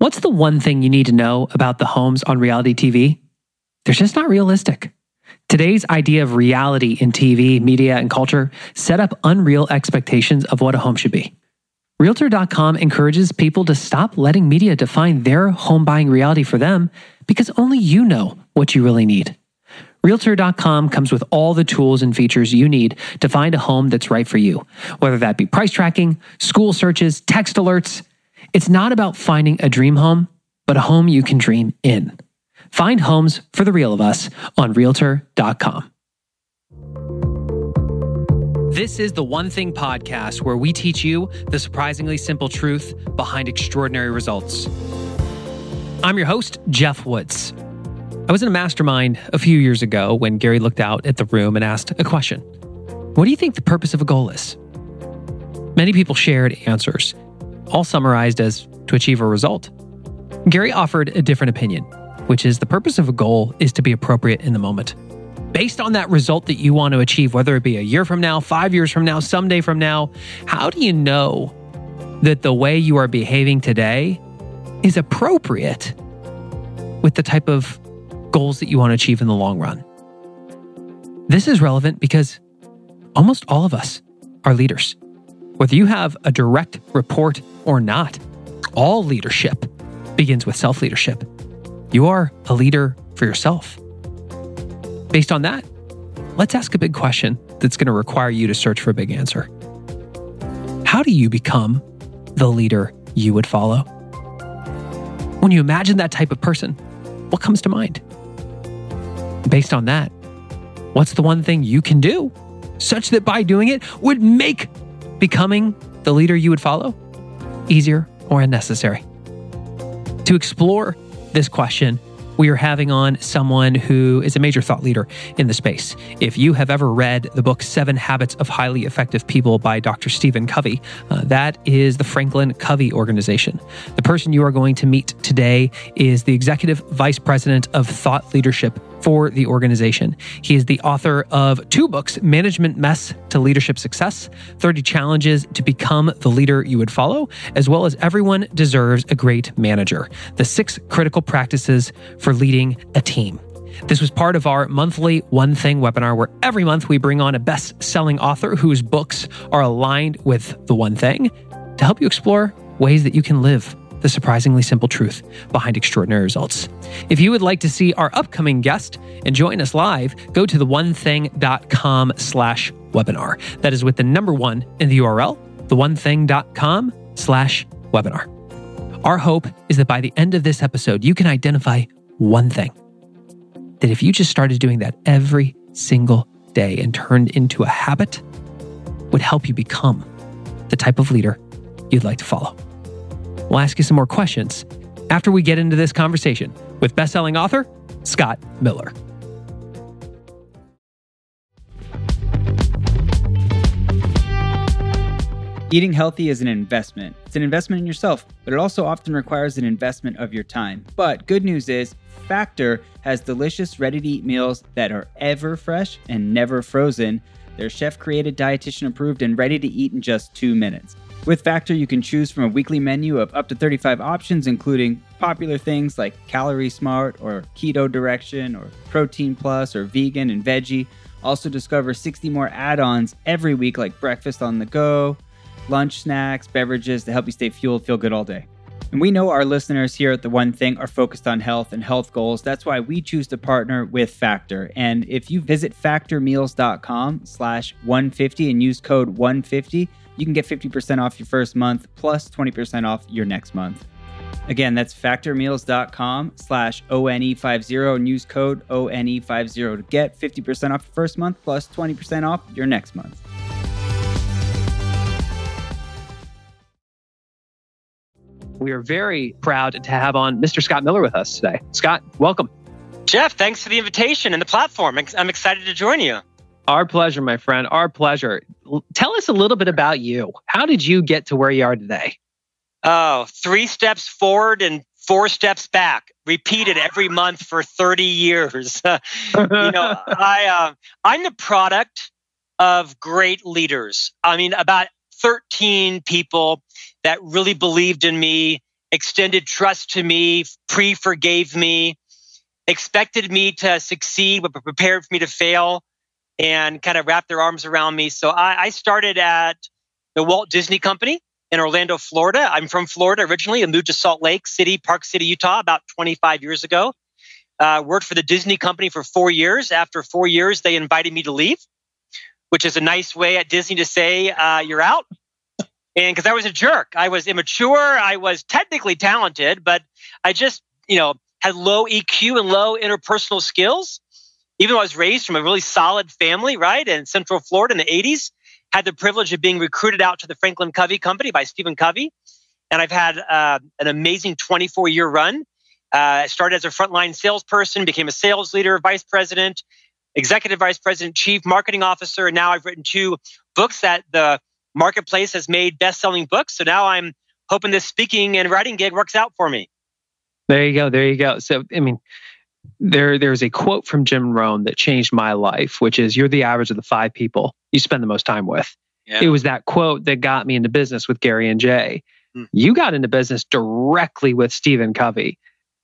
What's the one thing you need to know about the homes on reality TV? They're just not realistic. Today's idea of reality in TV, media, and culture set up unreal expectations of what a home should be. Realtor.com encourages people to stop letting media define their home buying reality for them because only you know what you really need. Realtor.com comes with all the tools and features you need to find a home that's right for you, whether that be price tracking, school searches, text alerts. It's not about finding a dream home, but a home you can dream in. Find homes for the real of us on Realtor.com. This is the One Thing podcast where we teach you the surprisingly simple truth behind extraordinary results. I'm your host, Jeff Woods. I was in a mastermind a few years ago when Gary looked out at the room and asked a question What do you think the purpose of a goal is? Many people shared answers, all summarized as to achieve a result. Gary offered a different opinion, which is the purpose of a goal is to be appropriate in the moment based on that result that you want to achieve, whether it be a year from now, five years from now, someday from now, how do you know that the way you are behaving today is appropriate with the type of goals that you want to achieve in the long run? This is relevant because almost all of us are leaders. Whether you have a direct report or not, all leadership begins with self leadership. You are a leader for yourself. Based on that, let's ask a big question that's going to require you to search for a big answer. How do you become the leader you would follow? When you imagine that type of person, what comes to mind? Based on that, what's the one thing you can do such that by doing it would make becoming the leader you would follow easier or unnecessary? To explore this question, we are having on someone who is a major thought leader in the space. If you have ever read the book Seven Habits of Highly Effective People by Dr. Stephen Covey, uh, that is the Franklin Covey organization. The person you are going to meet today is the executive vice president of thought leadership for the organization. He is the author of two books Management Mess to Leadership Success, 30 Challenges to Become the Leader You Would Follow, as well as Everyone Deserves a Great Manager, the six critical practices for leading a team. This was part of our monthly One Thing webinar, where every month we bring on a best selling author whose books are aligned with the One Thing to help you explore ways that you can live the surprisingly simple truth behind extraordinary results. If you would like to see our upcoming guest and join us live, go to theonething.com slash webinar. That is with the number one in the URL, theonething.com slash webinar. Our hope is that by the end of this episode, you can identify one thing that if you just started doing that every single day and turned into a habit, would help you become the type of leader you'd like to follow. We'll ask you some more questions after we get into this conversation with bestselling author Scott Miller. Eating healthy is an investment. It's an investment in yourself, but it also often requires an investment of your time. But good news is, Factor has delicious, ready to eat meals that are ever fresh and never frozen. They're chef created, dietitian approved, and ready to eat in just two minutes. With Factor, you can choose from a weekly menu of up to 35 options, including popular things like Calorie Smart or Keto Direction or Protein Plus or Vegan and Veggie. Also, discover 60 more add ons every week, like breakfast on the go, lunch snacks, beverages to help you stay fueled, feel good all day. And we know our listeners here at The One Thing are focused on health and health goals. That's why we choose to partner with Factor. And if you visit factormeals.com slash 150 and use code 150, you can get 50% off your first month plus 20% off your next month. Again, that's factormeals.com slash ONE50 and use code ONE50 to get 50% off your first month plus 20% off your next month. We are very proud to have on Mr. Scott Miller with us today. Scott, welcome. Jeff, thanks for the invitation and the platform. I'm excited to join you. Our pleasure, my friend. Our pleasure. Tell us a little bit about you. How did you get to where you are today? Oh, three steps forward and four steps back, repeated every month for 30 years. you know, I, uh, I'm the product of great leaders. I mean, about 13 people that really believed in me extended trust to me, pre forgave me, expected me to succeed, but prepared for me to fail, and kind of wrapped their arms around me. So I, I started at the Walt Disney Company in Orlando, Florida. I'm from Florida originally and moved to Salt Lake City, Park City, Utah about 25 years ago. Uh, worked for the Disney company for four years. After four years, they invited me to leave, which is a nice way at Disney to say, uh, you're out. And because I was a jerk, I was immature. I was technically talented, but I just, you know, had low EQ and low interpersonal skills. Even though I was raised from a really solid family, right, in Central Florida in the 80s, had the privilege of being recruited out to the Franklin Covey Company by Stephen Covey. And I've had uh, an amazing 24 year run. Uh, I started as a frontline salesperson, became a sales leader, vice president, executive vice president, chief marketing officer. And now I've written two books that the marketplace has made best selling books. So now I'm hoping this speaking and writing gig works out for me. There you go. There you go. So, I mean, there there's a quote from Jim Rohn that changed my life, which is you're the average of the five people you spend the most time with. Yeah. It was that quote that got me into business with Gary and Jay. Hmm. You got into business directly with Stephen Covey.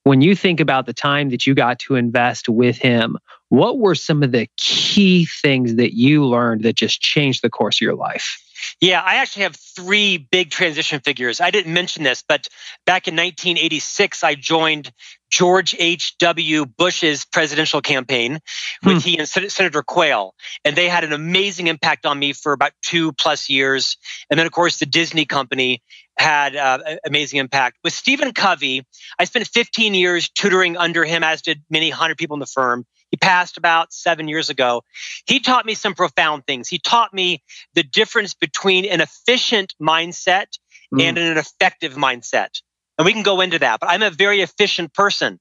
When you think about the time that you got to invest with him, what were some of the key things that you learned that just changed the course of your life? Yeah, I actually have three big transition figures. I didn't mention this, but back in 1986, I joined George H.W. Bush's presidential campaign with hmm. he and Senator Quayle. And they had an amazing impact on me for about two plus years. And then, of course, the Disney company had uh, amazing impact. With Stephen Covey, I spent 15 years tutoring under him, as did many hundred people in the firm. He passed about seven years ago. He taught me some profound things. He taught me the difference between an efficient mindset mm. and an effective mindset. And we can go into that, but I'm a very efficient person.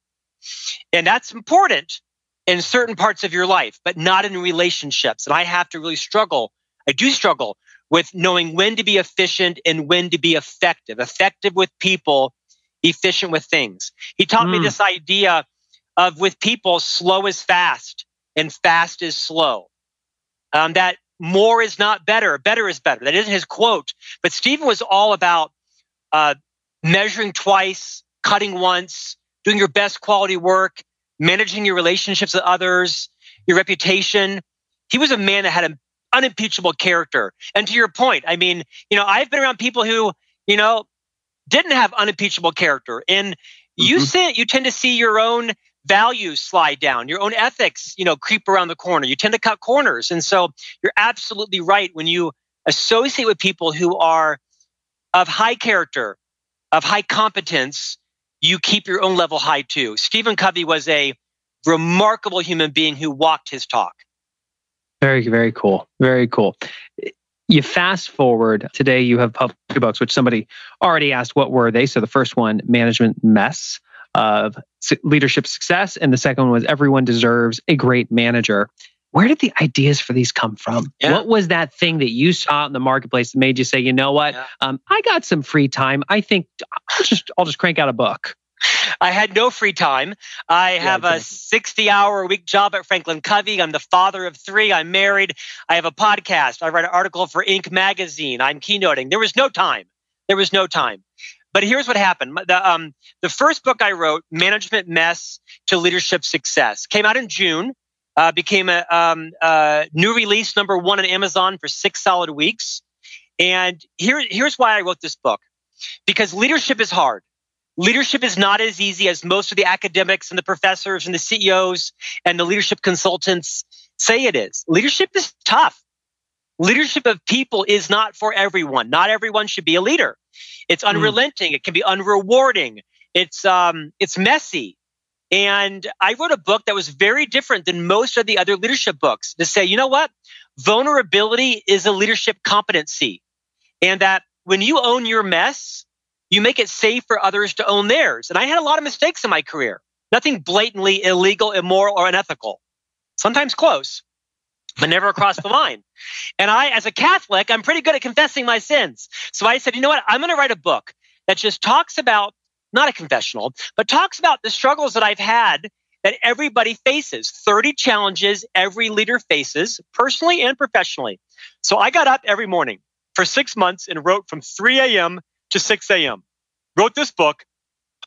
And that's important in certain parts of your life, but not in relationships. And I have to really struggle. I do struggle with knowing when to be efficient and when to be effective. Effective with people, efficient with things. He taught mm. me this idea of with people, slow is fast and fast is slow. Um, that more is not better, better is better. That isn't his quote, but Stephen was all about uh, measuring twice, cutting once, doing your best quality work, managing your relationships with others, your reputation. He was a man that had an unimpeachable character. And to your point, I mean, you know, I've been around people who, you know, didn't have unimpeachable character. And you mm-hmm. see, you tend to see your own values slide down, your own ethics, you know, creep around the corner. You tend to cut corners. And so you're absolutely right when you associate with people who are of high character, of high competence, you keep your own level high too. Stephen Covey was a remarkable human being who walked his talk. Very, very cool. Very cool. You fast forward today, you have published two books, which somebody already asked what were they. So the first one, Management Mess of Leadership Success, and the second one was Everyone Deserves a Great Manager where did the ideas for these come from? Yeah. What was that thing that you saw in the marketplace that made you say, you know what, yeah. um, I got some free time. I think I'll just I'll just crank out a book. I had no free time. I yeah, have a 60 hour a week job at Franklin Covey. I'm the father of three. I'm married. I have a podcast. I write an article for Inc. magazine. I'm keynoting. There was no time. There was no time. But here's what happened. The, um, the first book I wrote, Management Mess to Leadership Success, came out in June uh, became a um, new release number one on Amazon for six solid weeks. And here, here's why I wrote this book because leadership is hard. Leadership is not as easy as most of the academics and the professors and the CEOs and the leadership consultants say it is. Leadership is tough. Leadership of people is not for everyone. Not everyone should be a leader. It's hmm. unrelenting. Mm. It can be unrewarding. It's um, it's messy. And I wrote a book that was very different than most of the other leadership books to say, you know what? Vulnerability is a leadership competency. And that when you own your mess, you make it safe for others to own theirs. And I had a lot of mistakes in my career. Nothing blatantly illegal, immoral, or unethical. Sometimes close, but never across the line. And I, as a Catholic, I'm pretty good at confessing my sins. So I said, you know what? I'm going to write a book that just talks about not a confessional, but talks about the struggles that I've had that everybody faces 30 challenges every leader faces, personally and professionally. So I got up every morning for six months and wrote from 3 a.m. to 6 a.m. Wrote this book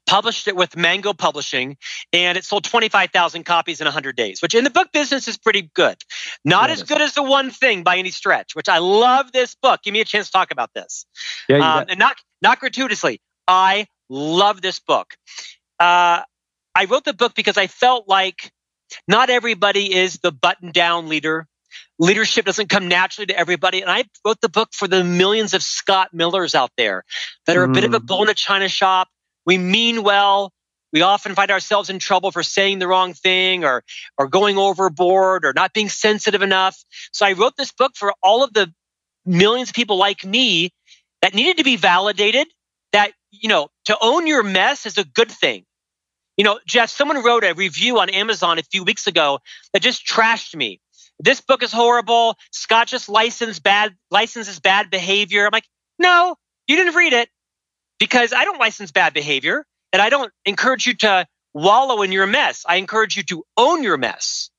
published it with Mango Publishing, and it sold 25,000 copies in 100 days, which in the book business is pretty good. Not yeah, as good as the one thing by any stretch, which I love this book. Give me a chance to talk about this. Yeah, um, and not, not gratuitously. I love this book. Uh, I wrote the book because I felt like not everybody is the button down leader. Leadership doesn't come naturally to everybody. And I wrote the book for the millions of Scott Millers out there that are a bit of a bone bull in a china shop. We mean well. We often find ourselves in trouble for saying the wrong thing or, or going overboard or not being sensitive enough. So I wrote this book for all of the millions of people like me that needed to be validated that, you know, to own your mess is a good thing. You know, Jeff, someone wrote a review on Amazon a few weeks ago that just trashed me. This book is horrible. Scott just licensed bad licenses bad behavior. I'm like, no, you didn't read it because I don't license bad behavior and I don't encourage you to wallow in your mess. I encourage you to own your mess.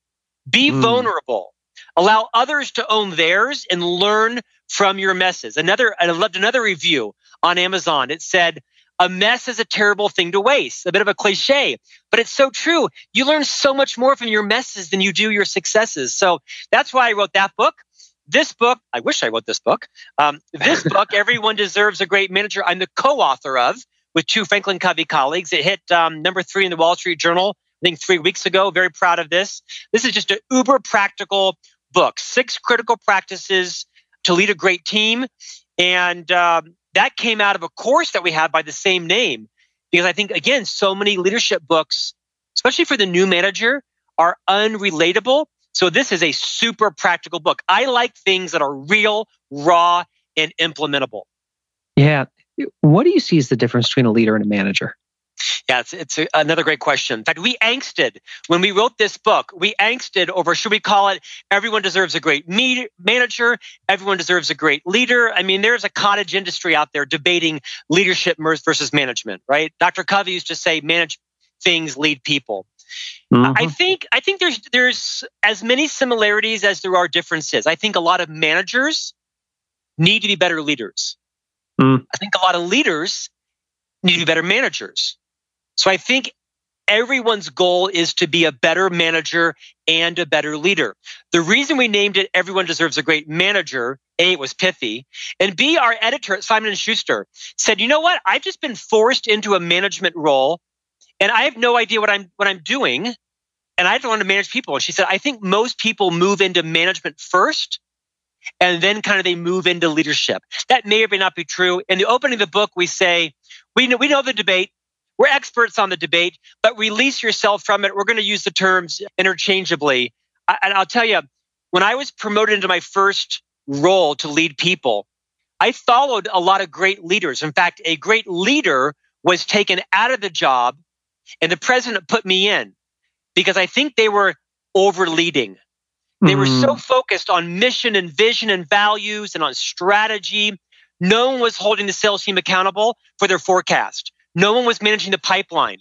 Be mm. vulnerable. Allow others to own theirs and learn from your messes. Another, I loved another review on Amazon. It said, a mess is a terrible thing to waste. A bit of a cliche, but it's so true. You learn so much more from your messes than you do your successes. So that's why I wrote that book. This book, I wish I wrote this book. Um, this book, Everyone Deserves a Great Manager, I'm the co author of with two Franklin Covey colleagues. It hit um, number three in the Wall Street Journal, I think three weeks ago. Very proud of this. This is just an uber practical book, six critical practices to lead a great team. And um, that came out of a course that we have by the same name. Because I think, again, so many leadership books, especially for the new manager, are unrelatable. So this is a super practical book. I like things that are real, raw, and implementable. Yeah. What do you see as the difference between a leader and a manager? Yeah, it's, it's a, another great question. In fact, we angsted when we wrote this book. We angsted over should we call it "Everyone deserves a great me- manager," "Everyone deserves a great leader." I mean, there's a cottage industry out there debating leadership versus management, right? Dr. Covey used to say, "Manage things, lead people." Mm-hmm. I think I think there's there's as many similarities as there are differences. I think a lot of managers need to be better leaders. Mm. I think a lot of leaders need to be better managers. So I think everyone's goal is to be a better manager and a better leader. The reason we named it Everyone Deserves a Great Manager, A, it was pithy, and B, our editor at Simon & Schuster said, you know what? I've just been forced into a management role and I have no idea what I'm, what I'm doing. And I don't want to manage people. And she said, I think most people move into management first and then kind of they move into leadership. That may or may not be true. In the opening of the book, we say, we know, we know the debate. We're experts on the debate, but release yourself from it. We're going to use the terms interchangeably. and I'll tell you, when I was promoted into my first role to lead people, I followed a lot of great leaders. In fact, a great leader was taken out of the job and the president put me in because I think they were overleading. They were so mm. focused on mission and vision and values and on strategy. No one was holding the sales team accountable for their forecast. No one was managing the pipeline.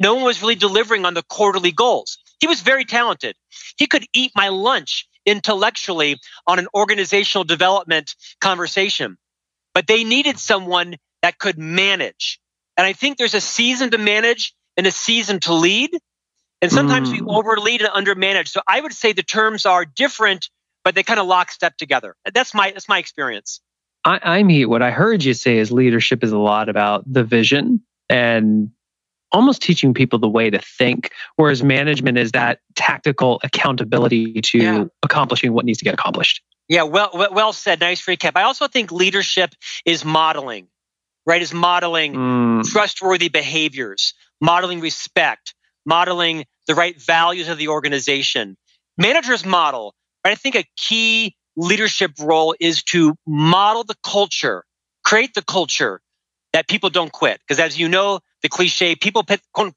No one was really delivering on the quarterly goals. He was very talented. He could eat my lunch intellectually on an organizational development conversation, but they needed someone that could manage. And I think there's a season to manage and a season to lead. And sometimes mm. we overlead and undermanage. So I would say the terms are different, but they kind of lockstep together. That's my that's my experience. I, I mean, what I heard you say is leadership is a lot about the vision and almost teaching people the way to think, whereas management is that tactical accountability to yeah. accomplishing what needs to get accomplished. Yeah, well, well said. Nice recap. I also think leadership is modeling, right? Is modeling mm. trustworthy behaviors, modeling respect, modeling the right values of the organization. Managers model. Right? I think a key leadership role is to model the culture, create the culture that people don't quit. Because as you know, the cliche, people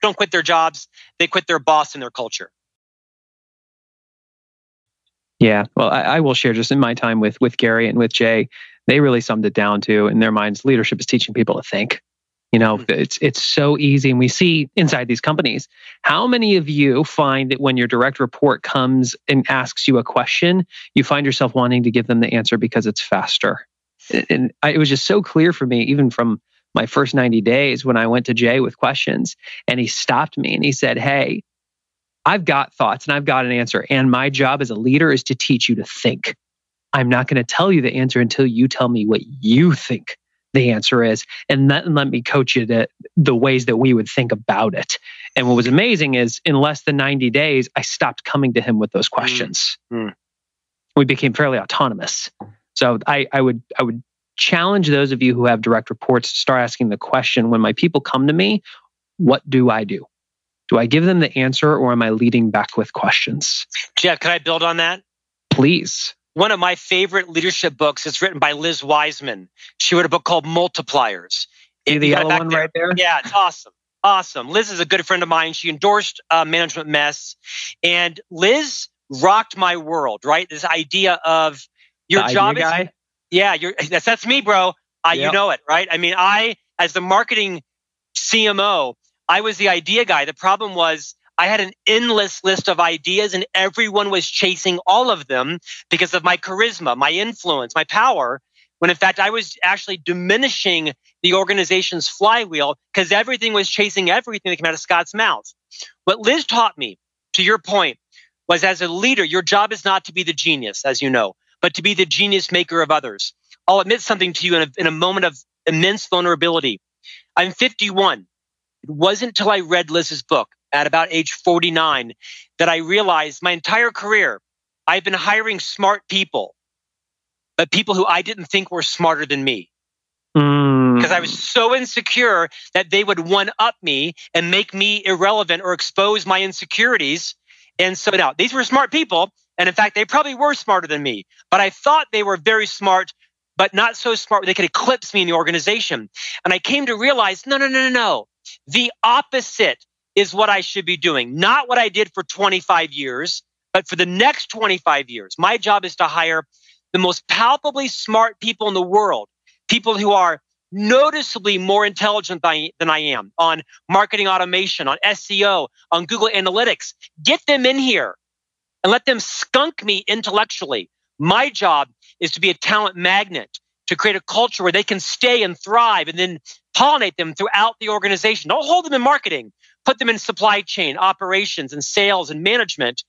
don't quit their jobs, they quit their boss and their culture. Yeah, well, I, I, will share just in my time with with Gary and with Jay, they really summed it down to in their minds, leadership is teaching people to think. You know, mm-hmm. it's it's so easy, and we see inside these companies. How many of you find that when your direct report comes and asks you a question, you find yourself wanting to give them the answer because it's faster? And I, it was just so clear for me, even from my first 90 days when I went to Jay with questions and he stopped me and he said, Hey, I've got thoughts and I've got an answer. And my job as a leader is to teach you to think. I'm not going to tell you the answer until you tell me what you think the answer is and let, let me coach you to the ways that we would think about it. And what was amazing is in less than 90 days i stopped coming to him with those hmm. questions. Mm. we became fairly autonomous. So I, I would i would challenge those of you who have direct reports to start asking the question when my people come to me what do i do? Do i give them the answer or am i leading back with questions? Jeff can i build on that? Please one of my favorite leadership books is written by Liz Wiseman. She wrote a book called Multipliers. See the yellow one there. right there? Yeah, it's awesome. Awesome. Liz is a good friend of mine. She endorsed uh, Management Mess. And Liz rocked my world, right? This idea of your the job is. Guy? Yeah, you're, that's, that's me, bro. Uh, yep. You know it, right? I mean, I, as the marketing CMO, I was the idea guy. The problem was I had an endless list of ideas and everyone was chasing all of them because of my charisma, my influence, my power. When in fact, I was actually diminishing the organization's flywheel because everything was chasing everything that came out of Scott's mouth. What Liz taught me, to your point, was as a leader, your job is not to be the genius, as you know, but to be the genius maker of others. I'll admit something to you in a, in a moment of immense vulnerability. I'm 51. It wasn't until I read Liz's book at about age 49 that I realized my entire career, I've been hiring smart people, but people who I didn't think were smarter than me. Because I was mm. so insecure that they would one up me and make me irrelevant or expose my insecurities. And so now these were smart people. And in fact, they probably were smarter than me, but I thought they were very smart, but not so smart they could eclipse me in the organization. And I came to realize no, no, no, no, no. The opposite is what I should be doing, not what I did for 25 years, but for the next 25 years. My job is to hire the most palpably smart people in the world, people who are noticeably more intelligent than I am on marketing automation, on SEO, on Google Analytics. Get them in here and let them skunk me intellectually. My job is to be a talent magnet, to create a culture where they can stay and thrive and then pollinate them throughout the organization. Don't hold them in marketing put them in supply chain operations and sales and management.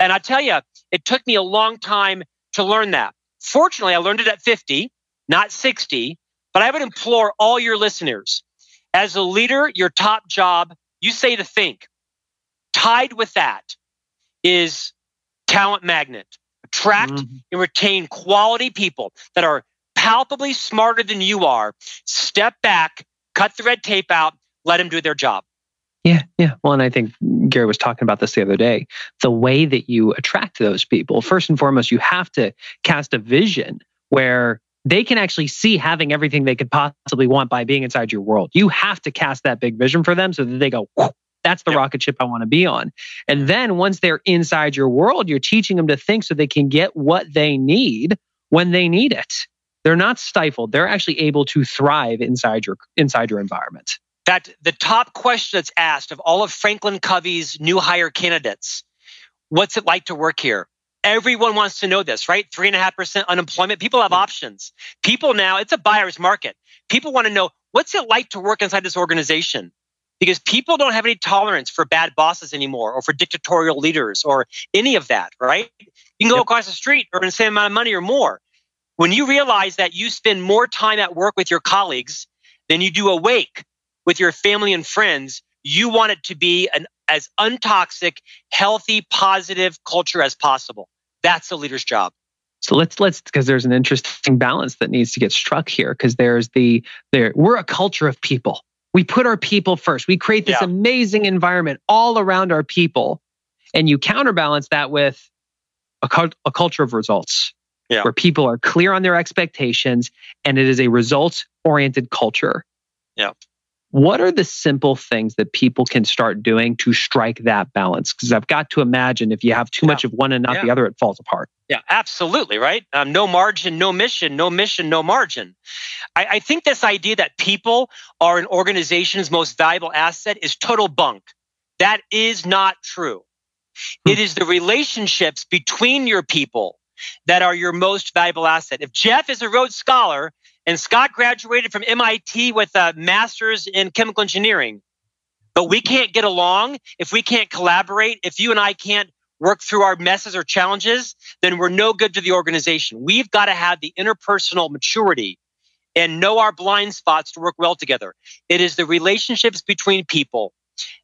And I tell you, it took me a long time to learn that. Fortunately, I learned it at 50, not 60. But I would implore all your listeners as a leader, your top job, you say to think. Tied with that is talent magnet. Attract mm-hmm. and retain quality people that are palpably smarter than you are. Step back, cut the red tape out, let them do their job. Yeah, yeah. Well, and I think Gary was talking about this the other day. The way that you attract those people, first and foremost, you have to cast a vision where they can actually see having everything they could possibly want by being inside your world. You have to cast that big vision for them so that they go, that's the yep. rocket ship I want to be on. And then once they're inside your world, you're teaching them to think so they can get what they need when they need it. They're not stifled. They're actually able to thrive inside your inside your environment that the top question that's asked of all of Franklin Covey's new hire candidates, what's it like to work here? Everyone wants to know this, right? Three and a half percent unemployment. People have hmm. options. People now, it's a buyer's market. People want to know what's it like to work inside this organization? Because people don't have any tolerance for bad bosses anymore or for dictatorial leaders or any of that, right? You can go yep. across the street or the same amount of money or more. When you realize that you spend more time at work with your colleagues than you do awake with your family and friends, you want it to be an as untoxic, healthy, positive culture as possible. That's a leader's job. So let's let's because there's an interesting balance that needs to get struck here because there's the there we're a culture of people. We put our people first. We create this yeah. amazing environment all around our people, and you counterbalance that with a, a culture of results, yeah. where people are clear on their expectations, and it is a results oriented culture. Yeah. What are the simple things that people can start doing to strike that balance? Because I've got to imagine if you have too yeah. much of one and not yeah. the other, it falls apart. Yeah, absolutely, right? Um, no margin, no mission, no mission, no margin. I, I think this idea that people are an organization's most valuable asset is total bunk. That is not true. Hmm. It is the relationships between your people that are your most valuable asset. If Jeff is a Rhodes Scholar And Scott graduated from MIT with a master's in chemical engineering. But we can't get along if we can't collaborate, if you and I can't work through our messes or challenges, then we're no good to the organization. We've got to have the interpersonal maturity and know our blind spots to work well together. It is the relationships between people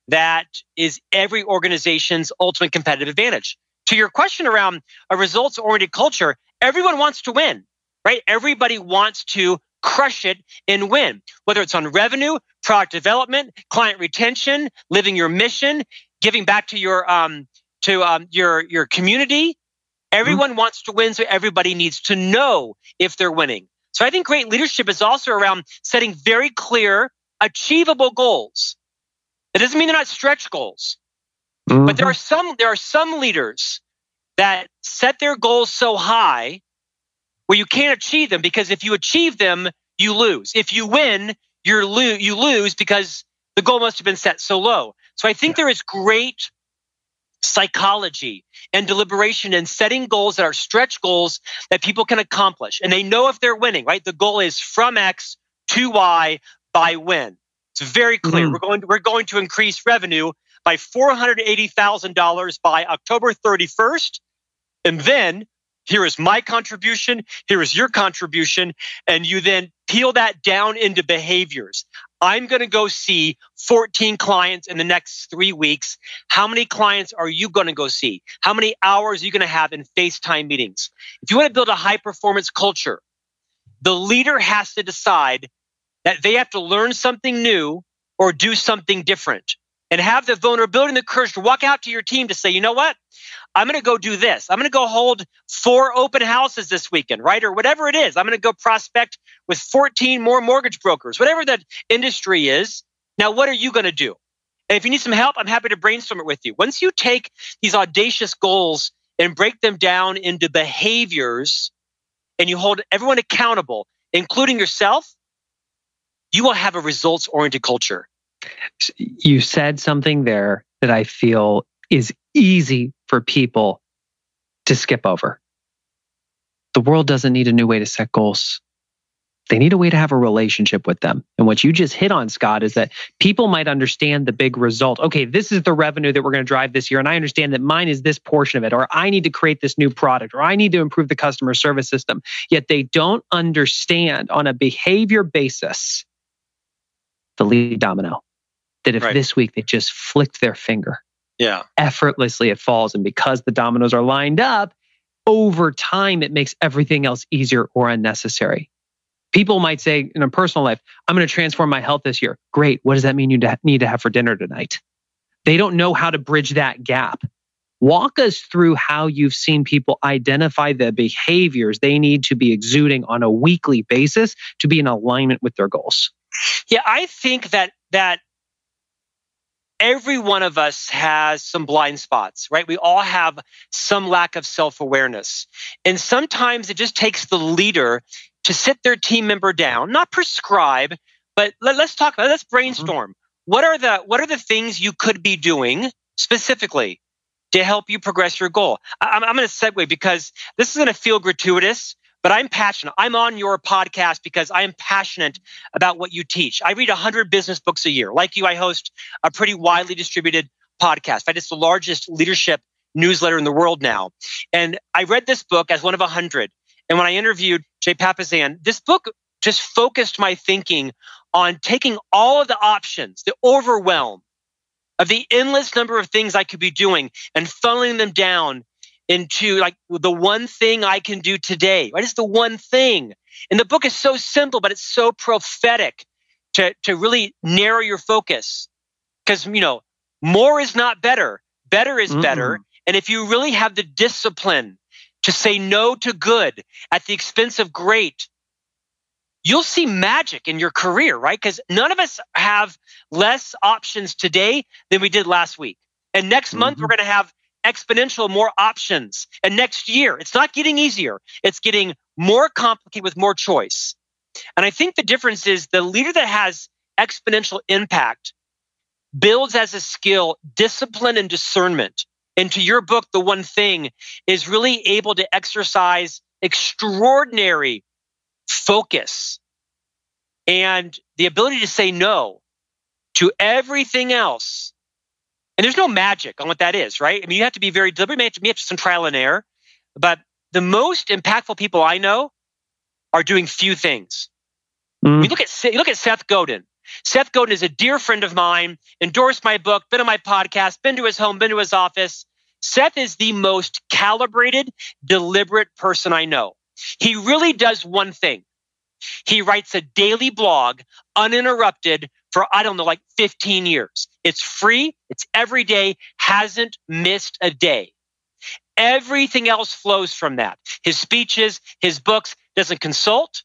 that is every organization's ultimate competitive advantage. To your question around a results oriented culture, everyone wants to win, right? Everybody wants to crush it and win, whether it's on revenue, product development, client retention, living your mission, giving back to your um, to um, your your community. Everyone mm-hmm. wants to win, so everybody needs to know if they're winning. So I think great leadership is also around setting very clear, achievable goals. That doesn't mean they're not stretch goals, mm-hmm. but there are some there are some leaders that set their goals so high where you can't achieve them because if you achieve them, you lose. If you win, you're lo- you lose because the goal must have been set so low. So I think yeah. there is great psychology and deliberation and setting goals that are stretch goals that people can accomplish. And they know if they're winning, right? The goal is from X to Y by when. It's very clear. Mm-hmm. We're going to, we're going to increase revenue by $480,000 by October 31st. And then here is my contribution. Here is your contribution. And you then peel that down into behaviors. I'm going to go see 14 clients in the next three weeks. How many clients are you going to go see? How many hours are you going to have in FaceTime meetings? If you want to build a high performance culture, the leader has to decide that they have to learn something new or do something different and have the vulnerability and the courage to walk out to your team to say, you know what? I'm going to go do this. I'm going to go hold four open houses this weekend, right? Or whatever it is. I'm going to go prospect with 14 more mortgage brokers, whatever that industry is. Now, what are you going to do? And if you need some help, I'm happy to brainstorm it with you. Once you take these audacious goals and break them down into behaviors and you hold everyone accountable, including yourself, you will have a results oriented culture. You said something there that I feel is easy for people to skip over. The world doesn't need a new way to set goals. They need a way to have a relationship with them. And what you just hit on, Scott, is that people might understand the big result. Okay, this is the revenue that we're going to drive this year. And I understand that mine is this portion of it, or I need to create this new product, or I need to improve the customer service system. Yet they don't understand on a behavior basis the lead domino that if right. this week they just flicked their finger yeah. effortlessly it falls. And because the dominoes are lined up, over time, it makes everything else easier or unnecessary. People might say in a personal life, I'm going to transform my health this year. Great. What does that mean you need to have for dinner tonight? They don't know how to bridge that gap. Walk us through how you've seen people identify the behaviors they need to be exuding on a weekly basis to be in alignment with their goals. Yeah, I think that that every one of us has some blind spots, right? We all have some lack of self awareness. And sometimes it just takes the leader to sit their team member down, not prescribe, but let, us talk about, let's mm-hmm. brainstorm. Mm-hmm. What are the, what are the things you could be doing specifically to help you progress your goal? I, I'm, I'm going to segue because this is going to feel gratuitous, but I'm passionate. I'm on your podcast because I am passionate about what you teach. I read 100 business books a year. Like you, I host a pretty widely distributed podcast. In fact, it's the largest leadership newsletter in the world now. And I read this book as one of 100. And when I interviewed Jay Papasan, this book just focused my thinking on taking all of the options, the overwhelm of the endless number of things I could be doing and funneling them down into like the one thing I can do today, right? It's the one thing. And the book is so simple, but it's so prophetic to, to really narrow your focus. Because, you know, more is not better. Better is mm better. And if you really have the discipline to say no to good at the expense of great, you'll see magic in your career, right? Because none of us have less options today than we did last week. And next mm-hmm. month, we're going to have exponential more options. And next year, it's not getting easier. It's getting more complicated with more choice. And I think the difference is the leader that has exponential impact builds as a skill discipline and discernment. And to your book, the one thing is really able to exercise extraordinary focus And the ability to say no to everything else. And there's no magic on what that is, right? I mean, you have to be very deliberate, you have to some trial and error. But the most impactful people I know are doing few things. Mm. You look at you look at Seth Godin. Seth Godin is a dear friend of mine, endorsed my book, been on my podcast, been to his home, been to his office. Seth is the most calibrated, deliberate person I know. He really does one thing. He writes a daily blog uninterrupted for, I don't know, like 15 years. It's free. It's every day, hasn't missed a day. Everything else flows from that. His speeches, his books, doesn't consult.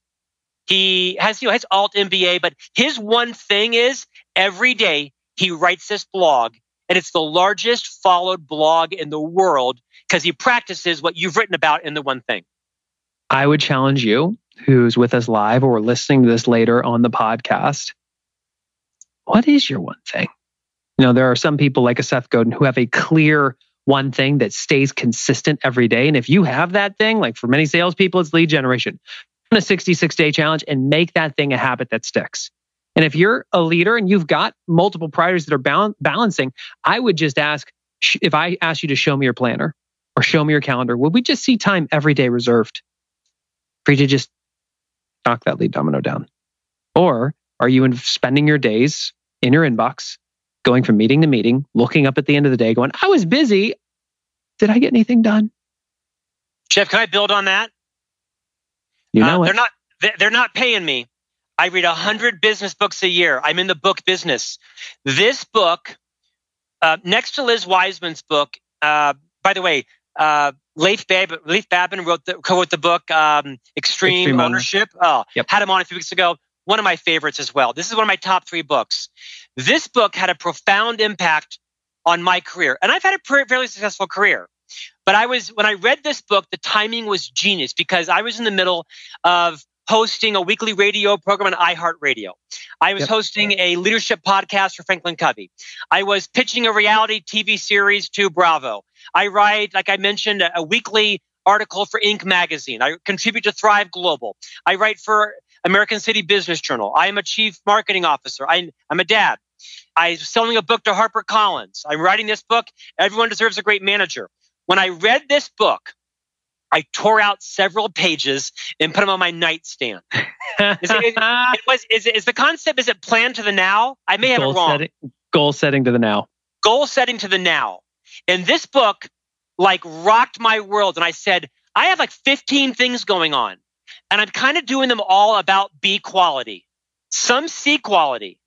He has, you know, has alt MBA, but his one thing is every day he writes this blog and it's the largest followed blog in the world because he practices what you've written about in the one thing. I would challenge you, who's with us live or listening to this later on the podcast. What is your one thing? You know, there are some people like a Seth Godin who have a clear one thing that stays consistent every day. And if you have that thing, like for many salespeople, it's lead generation. a 66 day challenge and make that thing a habit that sticks. And if you're a leader and you've got multiple priorities that are balancing, I would just ask if I ask you to show me your planner or show me your calendar, would we just see time every day reserved for you to just knock that lead domino down? Or are you spending your days in your inbox, going from meeting to meeting, looking up at the end of the day, going, I was busy. Did I get anything done? Jeff, can I build on that? You know, uh, they're not they're not paying me. I read a hundred business books a year. I'm in the book business. This book, uh, next to Liz Wiseman's book, uh, by the way, uh, Leif, Bab- Leif Babin wrote the, co-wrote the book um, Extreme, Extreme, Ownership. Oh, yep. had him on a few weeks ago. One of my favorites as well. This is one of my top three books. This book had a profound impact on my career, and I've had a fairly successful career. But I was when I read this book, the timing was genius because I was in the middle of hosting a weekly radio program on iHeartRadio. I was yep. hosting a leadership podcast for Franklin Covey. I was pitching a reality TV series to Bravo. I write, like I mentioned, a, a weekly article for Inc. magazine. I contribute to Thrive Global. I write for American City Business Journal. I am a chief marketing officer. I, I'm a dad. I'm selling a book to HarperCollins. I'm writing this book. Everyone deserves a great manager. When I read this book, I tore out several pages and put them on my nightstand. is, it, it was, is, is the concept, is it plan to the now? I may have goal it wrong. Setting, goal setting to the now. Goal setting to the now. And this book like rocked my world. And I said, I have like 15 things going on and I'm kind of doing them all about B quality, some C quality.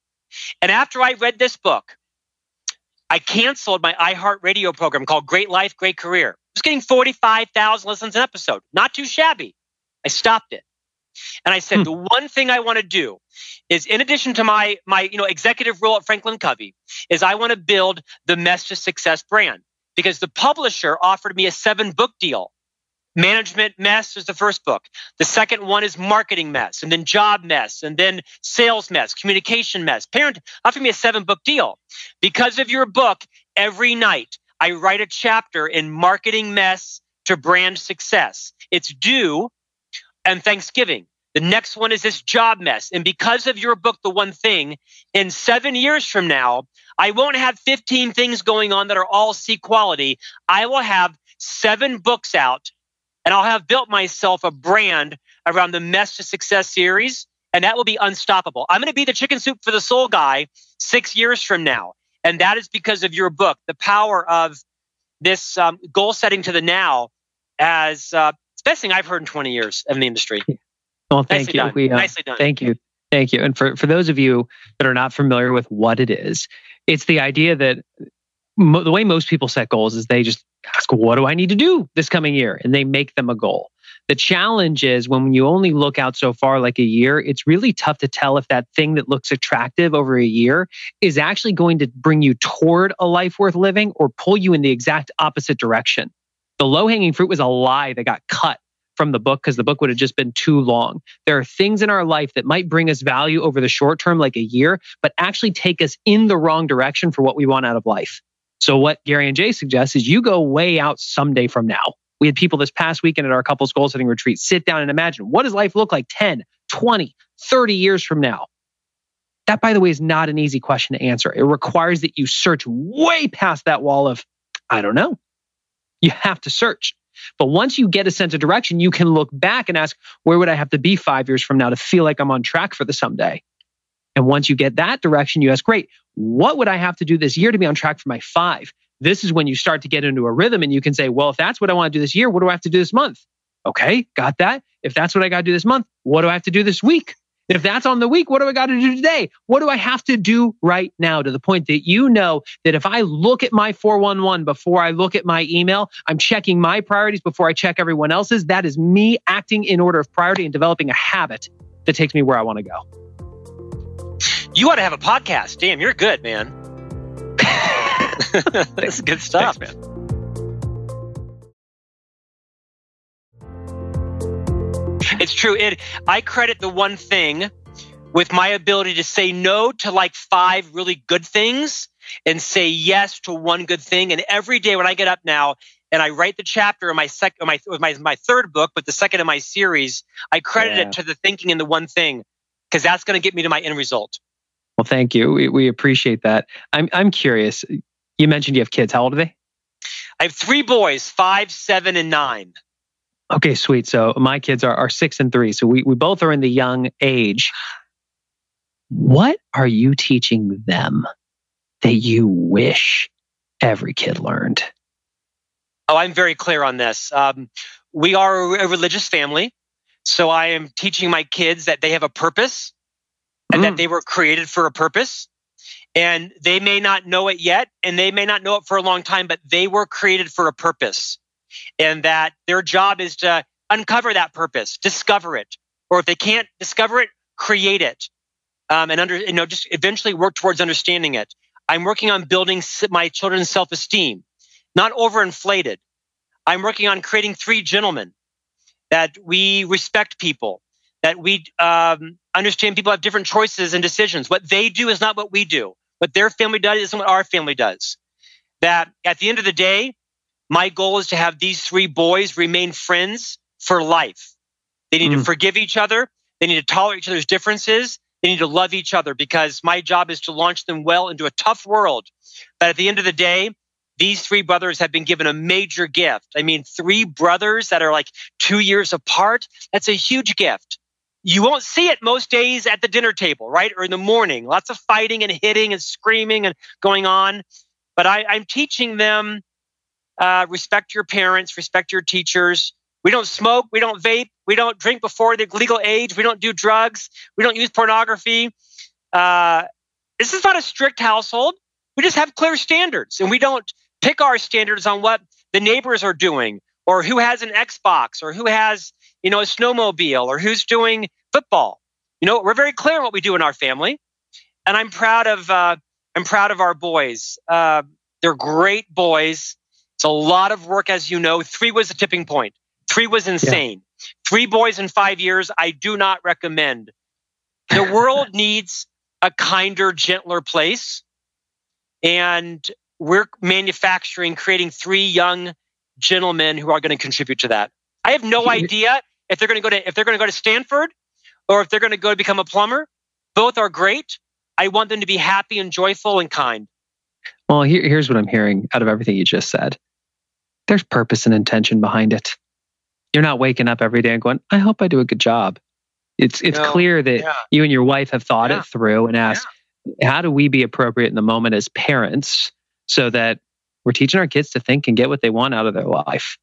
And after I read this book, I canceled my iHeartRadio program called Great Life, Great Career. I was getting 45,000 listens an episode. Not too shabby. I stopped it. And I said, hmm. the one thing I want to do is in addition to my, my, you know, executive role at Franklin Covey is I want to build the Mess to Success brand because the publisher offered me a seven book deal Management Mess is the first book. The second one is Marketing Mess, and then Job Mess, and then Sales Mess, Communication Mess. Parent offered me a seven book deal. Because of your book, every night I write a chapter in Marketing Mess to Brand Success. It's due and Thanksgiving. The next one is this job mess. And because of your book, The One Thing, in seven years from now, I won't have 15 things going on that are all C quality. I will have seven books out and I'll have built myself a brand around the Mess to Success series, and that will be unstoppable. I'm going to be the chicken soup for the soul guy six years from now. And that is because of your book, the power of this um, goal setting to the now as uh, it's the best thing I've heard in 20 years in the industry. Well, thank Nicely you. We, uh, Nicely done. Thank you. Thank you. And for, for those of you that are not familiar with what it is, it's the idea that mo- the way most people set goals is they just ask, what do I need to do this coming year? And they make them a goal. The challenge is when you only look out so far, like a year, it's really tough to tell if that thing that looks attractive over a year is actually going to bring you toward a life worth living or pull you in the exact opposite direction. The low hanging fruit was a lie that got cut from the book because the book would have just been too long. There are things in our life that might bring us value over the short term, like a year, but actually take us in the wrong direction for what we want out of life. So what Gary and Jay suggest is you go way out someday from now. We had people this past weekend at our couples goal setting retreat sit down and imagine what does life look like 10, 20, 30 years from now? That, by the way, is not an easy question to answer. It requires that you search way past that wall of, I don't know. You have to search. But once you get a sense of direction, you can look back and ask, where would I have to be five years from now to feel like I'm on track for the someday? And once you get that direction, you ask, great, what would I have to do this year to be on track for my five? This is when you start to get into a rhythm and you can say, well, if that's what I want to do this year, what do I have to do this month? Okay, got that. If that's what I got to do this month, what do I have to do this week? If that's on the week, what do I got to do today? What do I have to do right now to the point that you know that if I look at my 411 before I look at my email, I'm checking my priorities before I check everyone else's. That is me acting in order of priority and developing a habit that takes me where I want to go. You ought to have a podcast. Damn, you're good, man. That's good stuff, Thanks, man. It's true. It I credit the one thing with my ability to say no to like five really good things and say yes to one good thing. And every day when I get up now and I write the chapter of my second, my, my my third book, but the second in my series, I credit Yeah. it to the thinking in the one thing because that's going to get me to my end result. Well, thank you. We, we appreciate that. I'm, I'm curious. You mentioned you have kids. How old are they? I have three boys, five, seven, and nine. Okay, sweet. So my kids are, are six and three. So we, we both are in the young age. What are you teaching them that you wish every kid learned? Oh, I'm very clear on this. Um, we are a religious family. So I am teaching my kids that they have a purpose and that Mm. they were created for a purpose. And they may not know it yet, and they may not know it for a long time, but they were created for a purpose. And that their job is to uncover that purpose, discover it. Or if they can't discover it, create it. Um, and under, you know, just eventually work towards understanding it. I'm working on building my children's self esteem, not overinflated. I'm working on creating three gentlemen that we respect people, that we um, understand people have different choices and decisions. What they do is not what we do. What their family does isn't what our family does. That at the end of the day, my goal is to have these three boys remain friends for life. They need to Mm. forgive each other. They need to tolerate each other's differences. They need to love each other because my job is to launch them well into a tough world. But at the end of the day, these three brothers have been given a major gift. I mean, three brothers that are like two years apart, that's a huge gift. You won't see it most days at the dinner table, right? Or in the morning. Lots of fighting and hitting and screaming and going on. But I, I'm teaching them uh, respect your parents, respect your teachers. We don't smoke, we don't vape, we don't drink before the legal age, we don't do drugs, we don't use pornography. Uh, this is not a strict household. We just have clear standards and we don't pick our standards on what the neighbors are doing or who has an Xbox or who has, you know, a snowmobile or who's doing football. You know, we're very clear on what we do in our family. And I'm proud of, uh, I'm proud of our boys. Uh, they're great boys. It's a lot of work, as you know. Three was the tipping point. Three was insane. Three boys in five years, I do not recommend. The world needs a kinder, gentler place. And we're manufacturing, creating three young gentlemen who are going to contribute to that. I have no idea if they're going to go to if they're going to go to Stanford or if they're going to go to become a plumber. Both are great. I want them to be happy and joyful and kind. Well, here, here's what I'm hearing out of everything you just said. There's purpose and intention behind it. You're not waking up every day and going, I hope I do a good job. It's it's No, clear that yeah. you and your wife have thought Yeah. it through and asked, how do we be appropriate in the moment as parents so that we're teaching our kids to think and get what they want out of their life?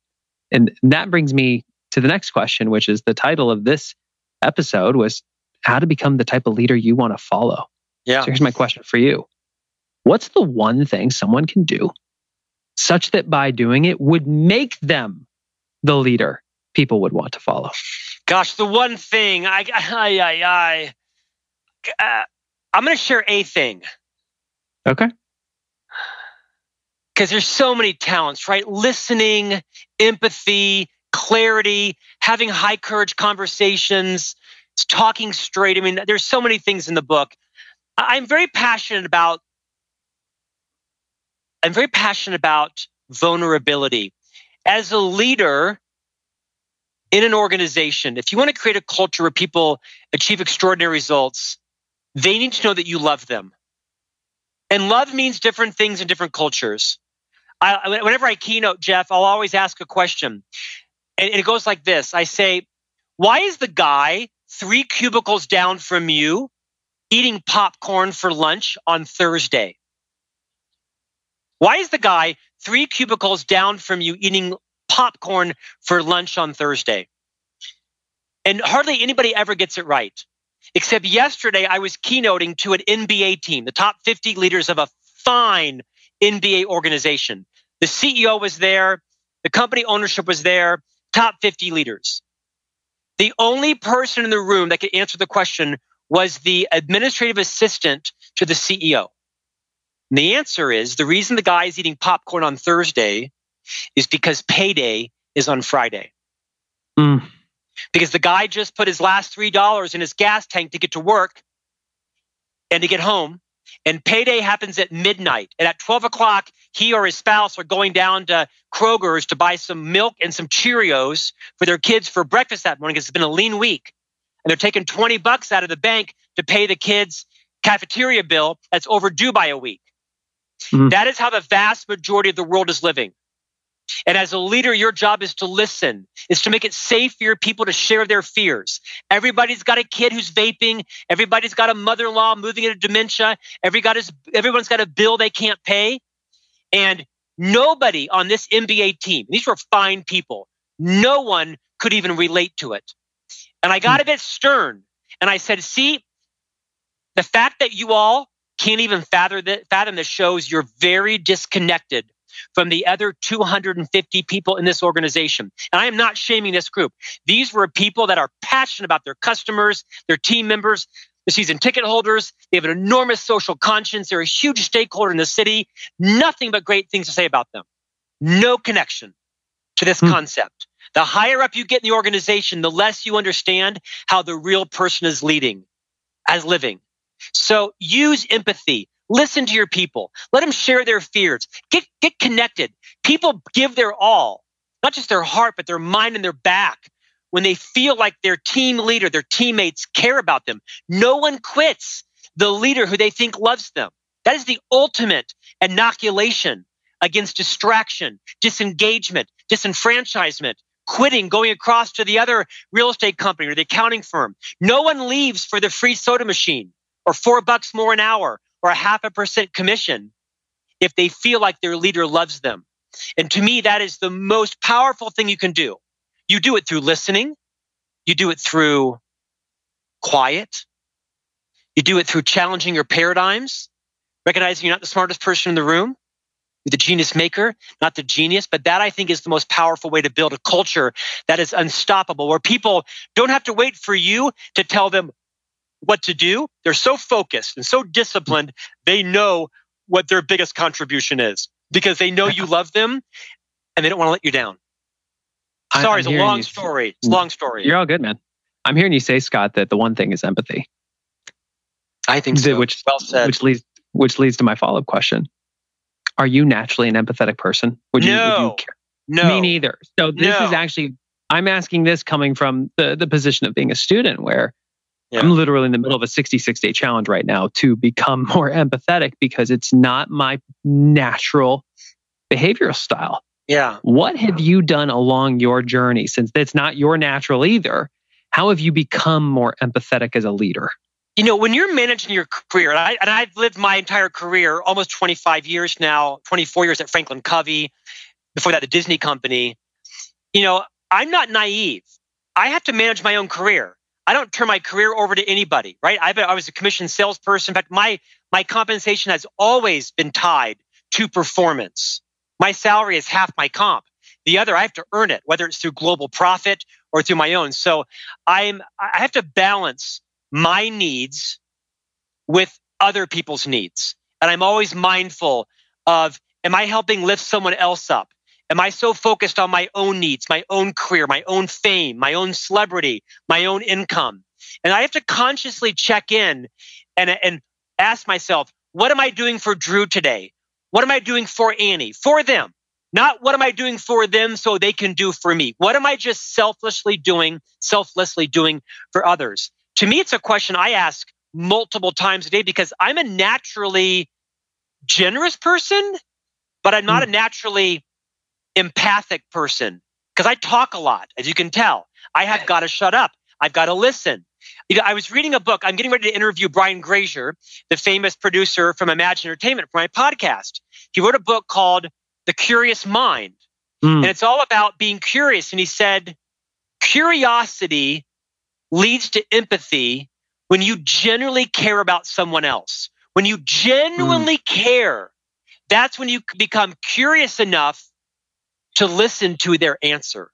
And that brings me to the next question, which is the title of this episode was how to become the type of leader you want to follow. Yeah. So here's my question for you. What's the one thing someone can do such that by doing it would make them the leader people would want to follow? Gosh, the one thing I I I, I uh, I'm going to share a thing Okay. Because there's so many talents, right? Listening, empathy, clarity, having high courage conversations, talking straight. I mean, there's so many things in the book. I'm very passionate about. I'm very passionate about vulnerability. As a leader, in an organization, if you want to create a culture where people achieve extraordinary results, they need to know that you love them. And love means different things in different cultures. I, whenever I keynote, Jeff, I'll always ask a question. And, and it goes like this I say, Why is the guy three cubicles down from you eating popcorn for lunch on Thursday? Why is the guy three cubicles down from you eating popcorn for lunch on Thursday? And hardly anybody ever gets it right. Except yesterday, I was keynoting to an NBA team, the top 50 leaders of a fine NBA organization. The CEO was there, the company ownership was there, top 50 leaders. The only person in the room that could answer the question was the administrative assistant to the CEO. And the answer is the reason the guy is eating popcorn on Thursday is because payday is on Friday. Mm. Because the guy just put his last $3 in his gas tank to get to work and to get home. And payday happens at midnight. And at 12 o'clock, he or his spouse are going down to Kroger's to buy some milk and some Cheerios for their kids for breakfast that morning because it's been a lean week. And they're taking 20 bucks out of the bank to pay the kids' cafeteria bill that's overdue by a week. Mm-hmm. That is how the vast majority of the world is living. And as a leader, your job is to listen, is to make it safe for your people to share their fears. Everybody's got a kid who's vaping. Everybody's got a mother-in-law moving into dementia. Every got his, everyone's got a bill they can't pay. And nobody on this NBA team, these were fine people, no one could even relate to it. And I got hmm. a bit stern and I said, see, the fact that you all can't even fathom, the, fathom this shows you're very disconnected from the other 250 people in this organization. And I am not shaming this group. These were people that are passionate about their customers, their team members, the season ticket holders. They have an enormous social conscience. They're a huge stakeholder in the city. Nothing but great things to say about them. No connection to this hmm. concept. The higher up you get in the organization, the less you understand how the real person is leading as living. So use empathy. Listen to your people. Let them share their fears. Get, get connected. People give their all, not just their heart, but their mind and their back when they feel like their team leader, their teammates care about them. No one quits the leader who they think loves them. That is the ultimate inoculation against distraction, disengagement, disenfranchisement, quitting, going across to the other real estate company or the accounting firm. No one leaves for the free soda machine or four bucks more an hour or a half a percent commission if they feel like their leader loves them. And to me, that is the most powerful thing you can do. You do it through listening. You do it through quiet. You do it through challenging your paradigms, recognizing you're not the smartest person in the room. You're the genius maker, not the genius. But that I think is the most powerful way to build a culture that is unstoppable, where people don't have to wait for you to tell them what to do. They're so focused and so disciplined, they know what their biggest contribution is because they know you love them and they don't want to let you down. Sorry, it's a long story. It's a mm. long story. You're all good, man. I'm hearing you say, Scott, that the one thing is empathy. I think so. Which, well said. Which leads, which leads to my follow up question. Are you naturally an empathetic person? Would you, no. Would you care? No. Me neither. So this no. is actually, I'm asking this coming from the, the position of being a student where yeah. I'm literally in the middle of a 66 day challenge right now to become more empathetic because it's not my natural behavioral style. Yeah. What have you done along your journey since it's not your natural either? How have you become more empathetic as a leader? You know, when you're managing your career, and, I, and I've lived my entire career, almost 25 years now, 24 years at Franklin Covey, before that, the Disney company. You know, I'm not naive. I have to manage my own career. I don't turn my career over to anybody, right? I've, I was a commissioned salesperson. In fact, my, my compensation has always been tied to performance. My salary is half my comp. The other, I have to earn it, whether it's through global profit or through my own. So I'm, I have to balance my needs with other people's needs. And I'm always mindful of, am I helping lift someone else up? Am I so focused on my own needs, my own career, my own fame, my own celebrity, my own income? And I have to consciously check in and, and ask myself, what am I doing for Drew today? What am I doing for Annie? For them. Not what am I doing for them so they can do for me? What am I just selflessly doing, selflessly doing for others? To me, it's a question I ask multiple times a day because I'm a naturally generous person, but I'm not mm. a naturally empathic person because I talk a lot, as you can tell. I have got to shut up. I've got to listen. You know, I was reading a book. I'm getting ready to interview Brian Grazer, the famous producer from Imagine Entertainment, for my podcast. He wrote a book called The Curious Mind. Mm. And it's all about being curious. And he said, curiosity leads to empathy when you genuinely care about someone else. When you genuinely mm. care, that's when you become curious enough to listen to their answer.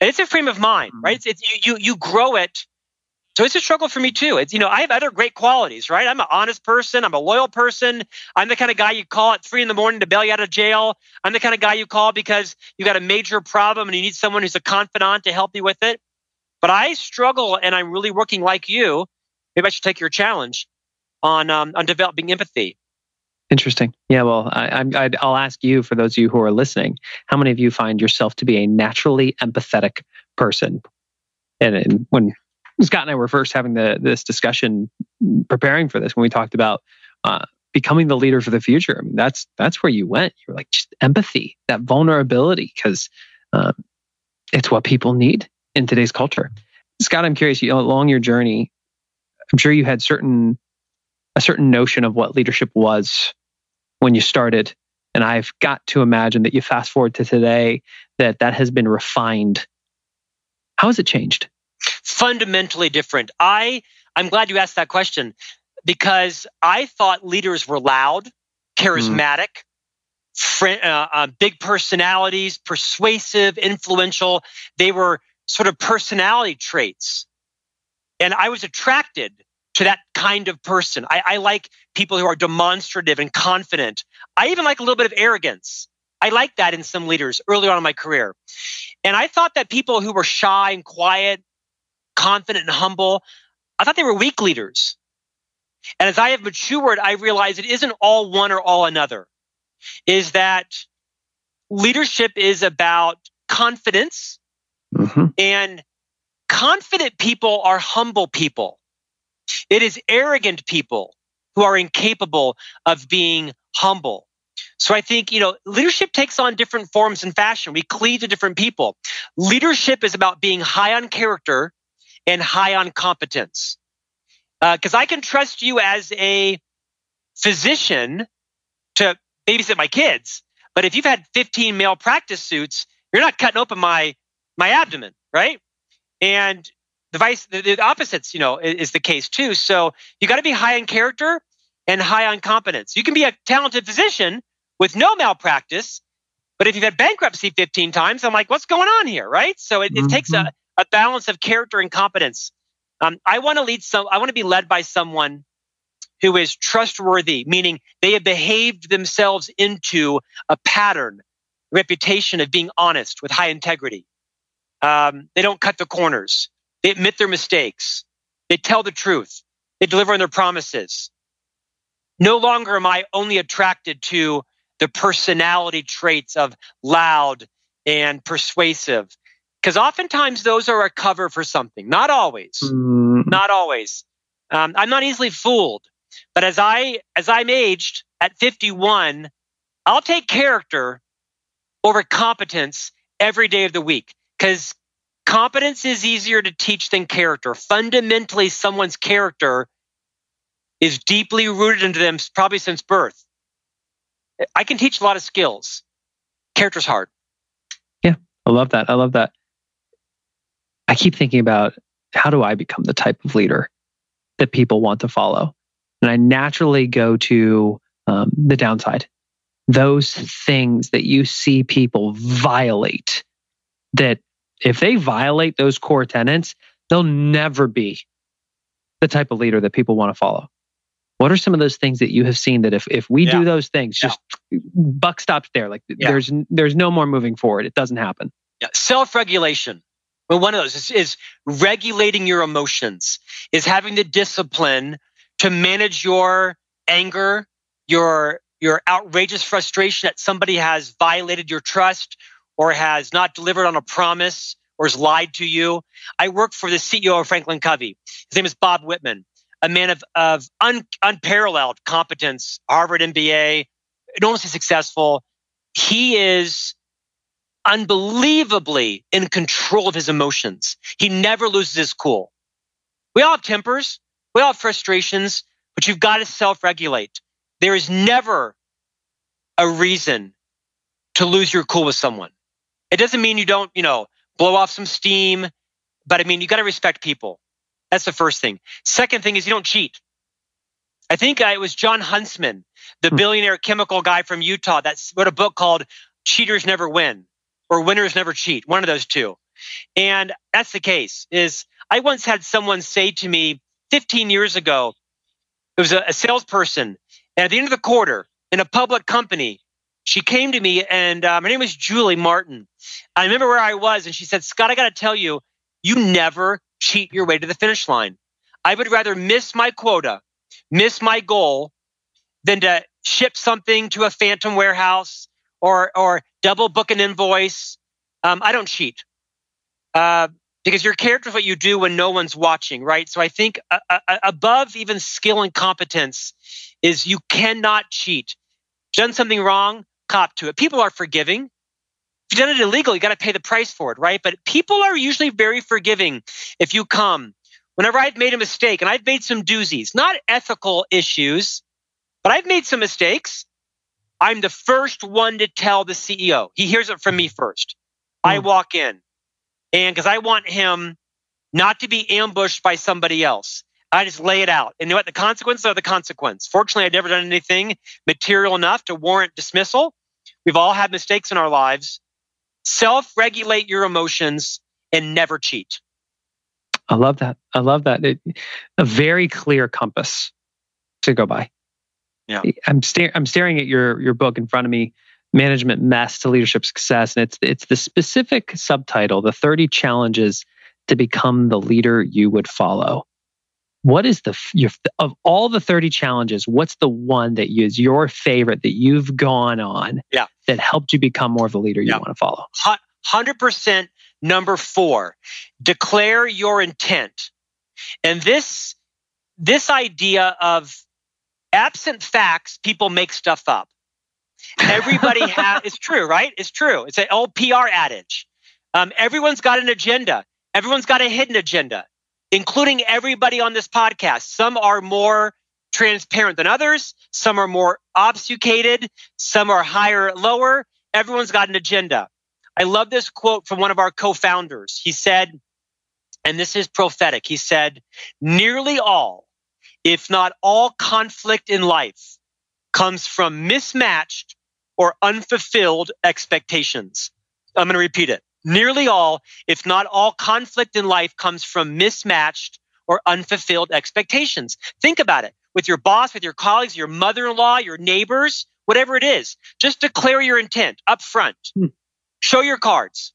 And it's a frame of mind, mm. right? It's, it's, you, you, you grow it so it's a struggle for me too. It's, you know, I have other great qualities, right? I'm an honest person. I'm a loyal person. I'm the kind of guy you call at three in the morning to bail you out of jail. I'm the kind of guy you call because you got a major problem and you need someone who's a confidant to help you with it. But I struggle and I'm really working like you. Maybe I should take your challenge on, um, on developing empathy. Interesting. Yeah. Well, I, will ask you for those of you who are listening, how many of you find yourself to be a naturally empathetic person? And, and when Scott and I were first having the, this discussion preparing for this when we talked about uh, becoming the leader for the future. I mean, that's that's where you went. You were like just empathy, that vulnerability, because um, it's what people need in today's culture. Scott, I'm curious. You, along your journey, I'm sure you had certain a certain notion of what leadership was when you started, and I've got to imagine that you fast forward to today that that has been refined. How has it changed? fundamentally different. I I'm glad you asked that question because I thought leaders were loud, charismatic, mm. Uh, uh, big personalities, persuasive, influential. They were sort of personality traits. And I was attracted to that kind of person. I, I, like people who are demonstrative and confident. I even like a little bit of arrogance. I like that in some leaders early on in my career. And I thought that people who were shy and quiet, confident and humble. I thought they were weak leaders. And as I have matured, I realize it isn't all one or all another. Is that leadership is about confidence mm-hmm. and confident people are humble people. It is arrogant people who are incapable of being humble. So I think, you know, leadership takes on different forms and fashion. We cleave to different people. Leadership is about being high on character and high on competence. Because uh, I can trust you as a physician to babysit my kids, but if you've had 15 malpractice suits, you're not cutting open my my abdomen, right? And the vice, the, the opposites, you know, is, is the case too. So you got to be high in character and high on competence. You can be a talented physician with no malpractice, but if you've had bankruptcy 15 times, I'm like, what's going on here, right? So it, it mm-hmm. takes a, a balance of character and competence. Um, I want to lead some. I want to be led by someone who is trustworthy, meaning they have behaved themselves into a pattern, reputation of being honest with high integrity. Um, they don't cut the corners. They admit their mistakes. They tell the truth. They deliver on their promises. No longer am I only attracted to the personality traits of loud and persuasive because oftentimes those are a cover for something. Not always. Mm. Not always. Um, I'm not easily fooled. But as I as I'm aged at 51, I'll take character over competence every day of the week because competence is easier to teach than character. Fundamentally, someone's character is deeply rooted into them, probably since birth. I can teach a lot of skills. Character's hard. Yeah, I love that. I love that. I keep thinking about how do I become the type of leader that people want to follow? And I naturally go to um, the downside. Those things that you see people violate, that if they violate those core tenets, they'll never be the type of leader that people want to follow. What are some of those things that you have seen that if, if we yeah. do those things, just yeah. buck stops there. Like yeah. there's there's no more moving forward. It doesn't happen. Yeah. Self-regulation. Well, one of those is, is regulating your emotions, is having the discipline to manage your anger, your your outrageous frustration that somebody has violated your trust or has not delivered on a promise or has lied to you. I work for the CEO of Franklin Covey. His name is Bob Whitman, a man of, of un, unparalleled competence, Harvard MBA, enormously successful. He is unbelievably in control of his emotions. He never loses his cool. We all have tempers, we all have frustrations, but you've got to self regulate. There is never a reason to lose your cool with someone. It doesn't mean you don't, you know, blow off some steam, but I mean, you got to respect people. That's the first thing. Second thing is you don't cheat. I think uh, it was John Huntsman, the hmm. billionaire chemical guy from Utah, that wrote a book called Cheaters Never Win or Winners Never Cheat, one of those two. And that's the case is I once had someone say to me 15 years ago, it was a, a salesperson, and at the end of the quarter in a public company, she came to me and uh, her name was Julie Martin. I remember where I was, and she said, Scott, I got to tell you, you never cheat your way to the finish line. I would rather miss my quota, miss my goal, than to ship something to a phantom warehouse or or double book an invoice. Um, I don't cheat uh, because your character is what you do when no one's watching, right? So I think uh, uh, uh above even skill and competence is you cannot cheat. Done something wrong, cop to it. People are forgiving. If you've done it illegal, you got to pay the price for it, right? But people are usually very forgiving if you come. Whenever I've made a mistake, and I've made some doozies, not ethical issues, but I've made some mistakes. I'm the first one to tell the CEO. He hears it from me first. Mm. I hmm. walk in, and because I want him not to be ambushed by somebody else. I just lay it out. And you know what? The consequences are the consequence. Fortunately, I've never done anything material enough to warrant dismissal. We've all had mistakes in our lives. Self regulate your emotions and never cheat. I love that. I love that. It, a very clear compass to go by. Yeah. I'm, sta- I'm staring at your, your book in front of me, Management Mess to Leadership Success. And it's, it's the specific subtitle, The 30 Challenges to Become the Leader You Would Follow what is the your, of all the 30 challenges what's the one that is your favorite that you've gone on yeah. that helped you become more of the leader you yeah. want to follow 100% number 4 declare your intent. And this this idea of absent facts people make stuff up. Everybody has it's true right? It's true. It's an old pr adage. Um, everyone's got an agenda. Everyone's got a hidden agenda including everybody on this podcast. Some are more transparent than others, some are more obfuscated, some are higher, lower. Everyone's got an agenda. I love this quote from one of our co founders. He said, and this is prophetic, he said, nearly all, if not all conflict in life comes from mismatched or unfulfilled expectations. I'm going to repeat it. Nearly all, if not all, conflict in life comes from mismatched or unfulfilled expectations. Think about it with your boss, with your colleagues, your mother in law, your neighbors, whatever it is. Just declare your intent up front. Hmm. Show your cards.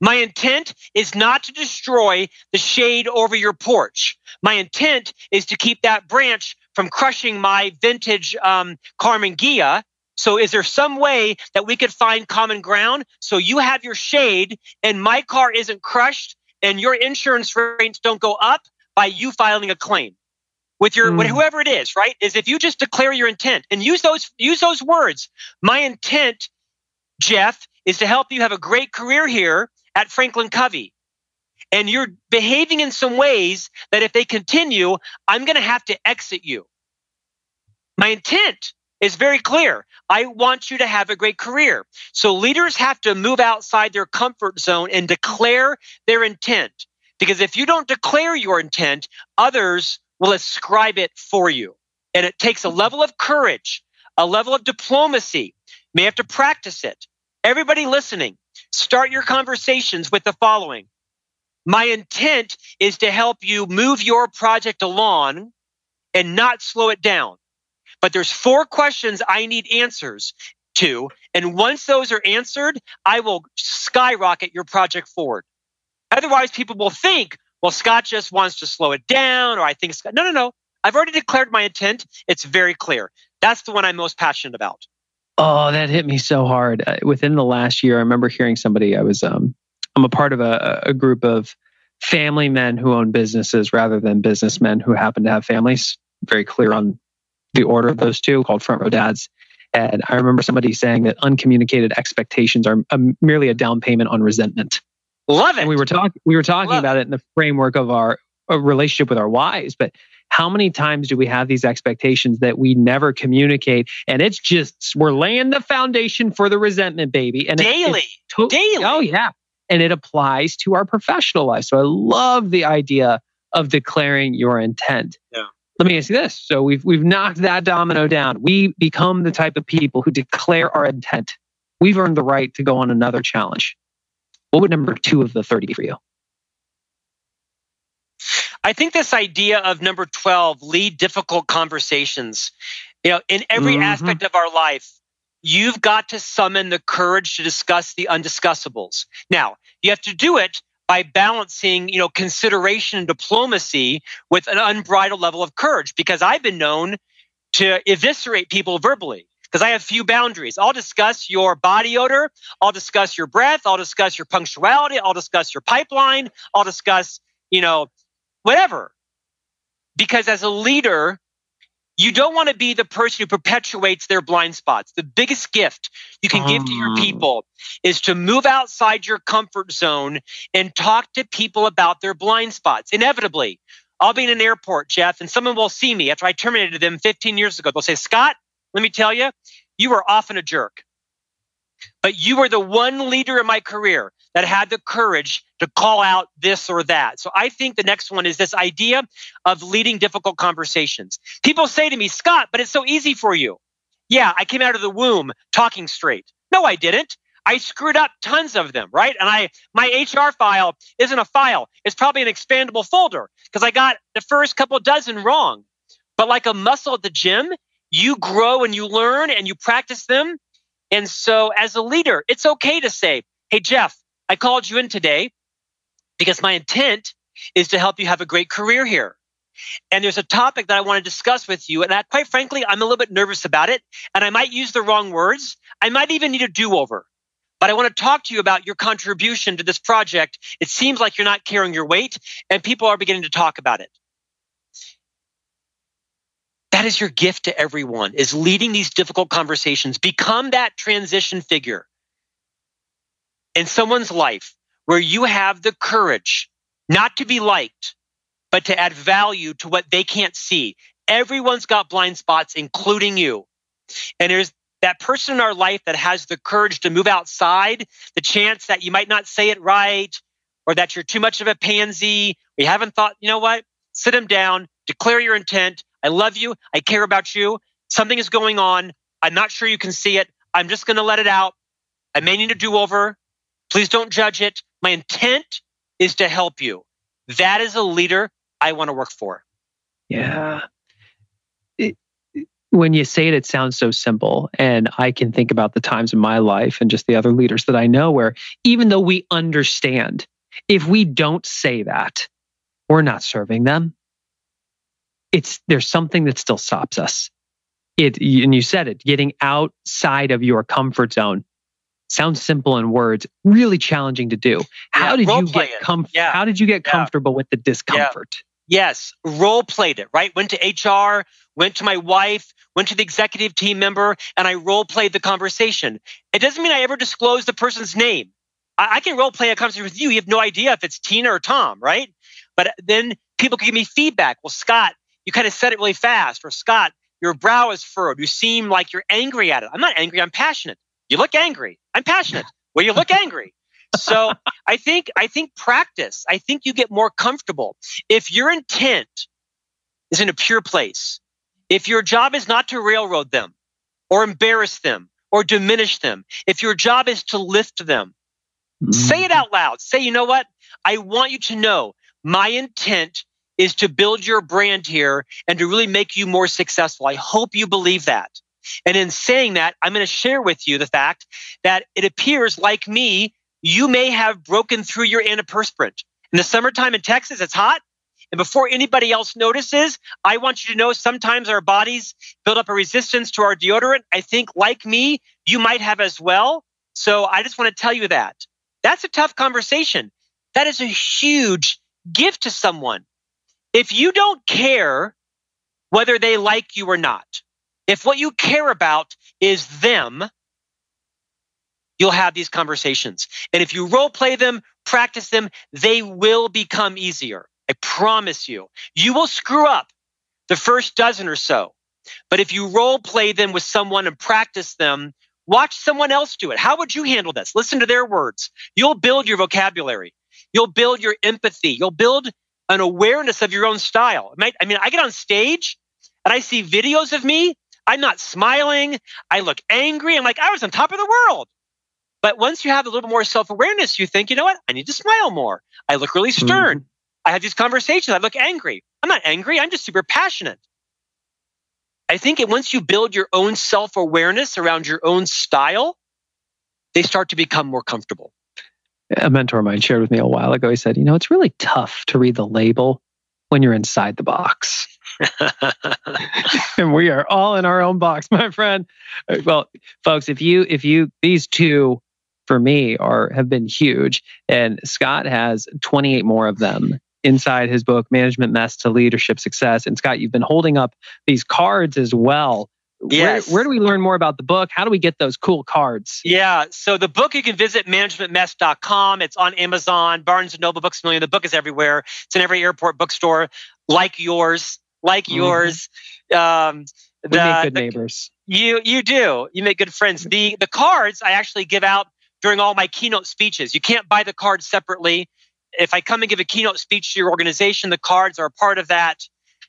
My intent is not to destroy the shade over your porch. My intent is to keep that branch from crushing my vintage um, Karmann Ghia so is there some way that we could find common ground so you have your shade and my car isn't crushed and your insurance rates don't go up by you filing a claim? With your mm. with whoever it is, right? Is if you just declare your intent and use those use those words. My intent, Jeff, is to help you have a great career here at Franklin Covey. And you're behaving in some ways that if they continue, I'm going to have to exit you. My intent is very clear. I want you to have a great career. So leaders have to move outside their comfort zone and declare their intent. Because if you don't declare your intent, others will ascribe it for you. And it takes a level of courage, a level of diplomacy. You may have to practice it. Everybody listening, start your conversations with the following. My intent is to help you move your project along and not slow it down. But there's four questions I need answers to. And once those are answered, I will skyrocket your project forward. Otherwise, people will think, well, Scott just wants to slow it down, or I think Scott. No, no, no. I've already declared my intent. It's very clear. That's the one I'm most passionate about. Oh, that hit me so hard. Uh, within the last year, I remember hearing somebody. I was, um, I'm a part of a, a group of family men who own businesses rather than businessmen who happen to have families. Very clear on the order of those two, called front row dads. And I remember somebody saying that uncommunicated expectations are a, merely a down payment on resentment. Love it. And we were talking we were talking Love about it in the framework of our relationship with our wives, but how many times do we have these expectations that we never communicate? And it's just we're laying the foundation for the resentment baby. And daily. to- daily. oh yeah. And it applies to our professional life. So i love the idea of declaring your intent. Yeah let me ask you this. So we've we've knocked that domino down. We become the type of people who declare our intent. We've earned the right to go on another challenge. What would number two of the 30 be for you? I think this idea of number 12, lead difficult conversations, you know, in every mm-hmm. aspect of our life, you've got to summon the courage to discuss the undiscussables. Now, you have to do it by balancing, you know, consideration and diplomacy with an unbridled level of courage because I've been known to eviscerate people verbally because I have few boundaries. I'll discuss your body odor, I'll discuss your breath, I'll discuss your punctuality, I'll discuss your pipeline, I'll discuss, you know, whatever. Because as a leader, you don't want to be the person who perpetuates their blind spots. The biggest gift you can um. give to your mm. people is to move outside your comfort zone and talk to people about their blind spots. Inevitably, I'll be in an airport, Jeff, and someone will see me after I terminated them 15 years ago. They'll say, Scott, let me tell you, you were often a jerk. But you were the one leader in my career that had the courage to call out this or that. So I think the next one is this idea of leading difficult conversations. People say to me, Scott, but it's so easy for you. Yeah, I came out of the womb talking straight. No, I didn't. I screwed up tons of them, right? And I my HR file isn't a file. It's probably an expandable folder because I got the first couple dozen wrong. But like a muscle at the gym, you grow and you learn and you practice them. And so as a leader, it's okay to say, "Hey Jeff, I called you in today because my intent is to help you have a great career here. And there's a topic that I want to discuss with you. And I, quite frankly, I'm a little bit nervous about it. And I might use the wrong words. I might even need a do over. But I want to talk to you about your contribution to this project. It seems like you're not carrying your weight, and people are beginning to talk about it. That is your gift to everyone is leading these difficult conversations. Become that transition figure in someone's life where you have the courage not to be liked, but to add value to what they can't see. Everyone's got blind spots, including you. And there's that person in our life that has the courage to move outside the chance that you might not say it right or that you're too much of a pansy. We haven't thought, you know what? Sit them down, declare your intent. I love you. I care about you. Something is going on. I'm not sure you can see it. I'm just going to let it out. I may need a do over. Please don't judge it. My intent is to help you. That is a leader I want to work for. Yeah. It, when you say it, it sounds so simple. And I can think about the times in my life and just the other leaders that I know where even though we understand, if we don't say that, we're not serving them. It's there's something that still stops us. It and you said it, getting outside of your comfort zone sounds simple in words, really challenging to do. How yeah, did you get comf- yeah. How did you get comfortable with the discomfort? Yes, role played it, right? Went to HR, went to my wife, went to the executive team member, and I role played the conversation. It doesn't mean I ever disclose the person's name. I, I can role play a conversation with you. You have no idea if it's Tina or Tom, right? But then people can give me feedback. Well, Scott, you kind of said it really fast. Or Scott, your brow is furrowed. You seem like you're angry at it. I'm not angry. I'm passionate. You look angry. I'm passionate. Well, you look angry. So I think I think practice. I think you get more comfortable if your intent is in a pure place. If your job is not to railroad them or embarrass them or diminish them, if your job is to lift them, mm-hmm. say it out loud. Say, you know what? I want you to know my intent is to build your brand here and to really make you more successful. I hope you believe that. And in saying that, I'm going to share with you the fact that it appears like me, you may have broken through your antiperspirant. In the summertime in Texas, it's hot. And before anybody else notices, I want you to know sometimes our bodies build up a resistance to our deodorant. I think, like me, you might have as well. So I just want to tell you that. That's a tough conversation. That is a huge gift to someone. If you don't care whether they like you or not, if what you care about is them, you'll have these conversations. And if you role play them, practice them, they will become easier. I promise you. You will screw up the first dozen or so. But if you role play them with someone and practice them, watch someone else do it. How would you handle this? Listen to their words. You'll build your vocabulary. You'll build your empathy. You'll build an awareness of your own style. I mean, I get on stage and I see videos of me. I'm not smiling. I look angry. I'm like, I was on top of the world. But once you have a little more self awareness, you think, you know what? I need to smile more. I look really stern. Mm-hmm. I have these conversations. I look angry. I'm not angry. I'm just super passionate. I think it, once you build your own self awareness around your own style, they start to become more comfortable. A mentor of mine shared with me a while ago. He said, You know, it's really tough to read the label when you're inside the box. and we are all in our own box, my friend. Well, folks, if you, if you, these two for me are have been huge. And Scott has 28 more of them inside his book, Management Mess to Leadership Success. And Scott, you've been holding up these cards as well. Yes. Where, where, do we learn more about the book? How do we get those cool cards? Yeah. So the book, you can visit managementmess.com. It's on Amazon, Barnes and Noble Books Million. The book is everywhere. It's in every airport bookstore, like yours, like mm-hmm. yours. Um, we the, make good the, neighbors. You you do. You make good friends. The the cards I actually give out during all my keynote speeches. You can't buy the cards separately. If I come and give a keynote speech to your organization, the cards are a part of that.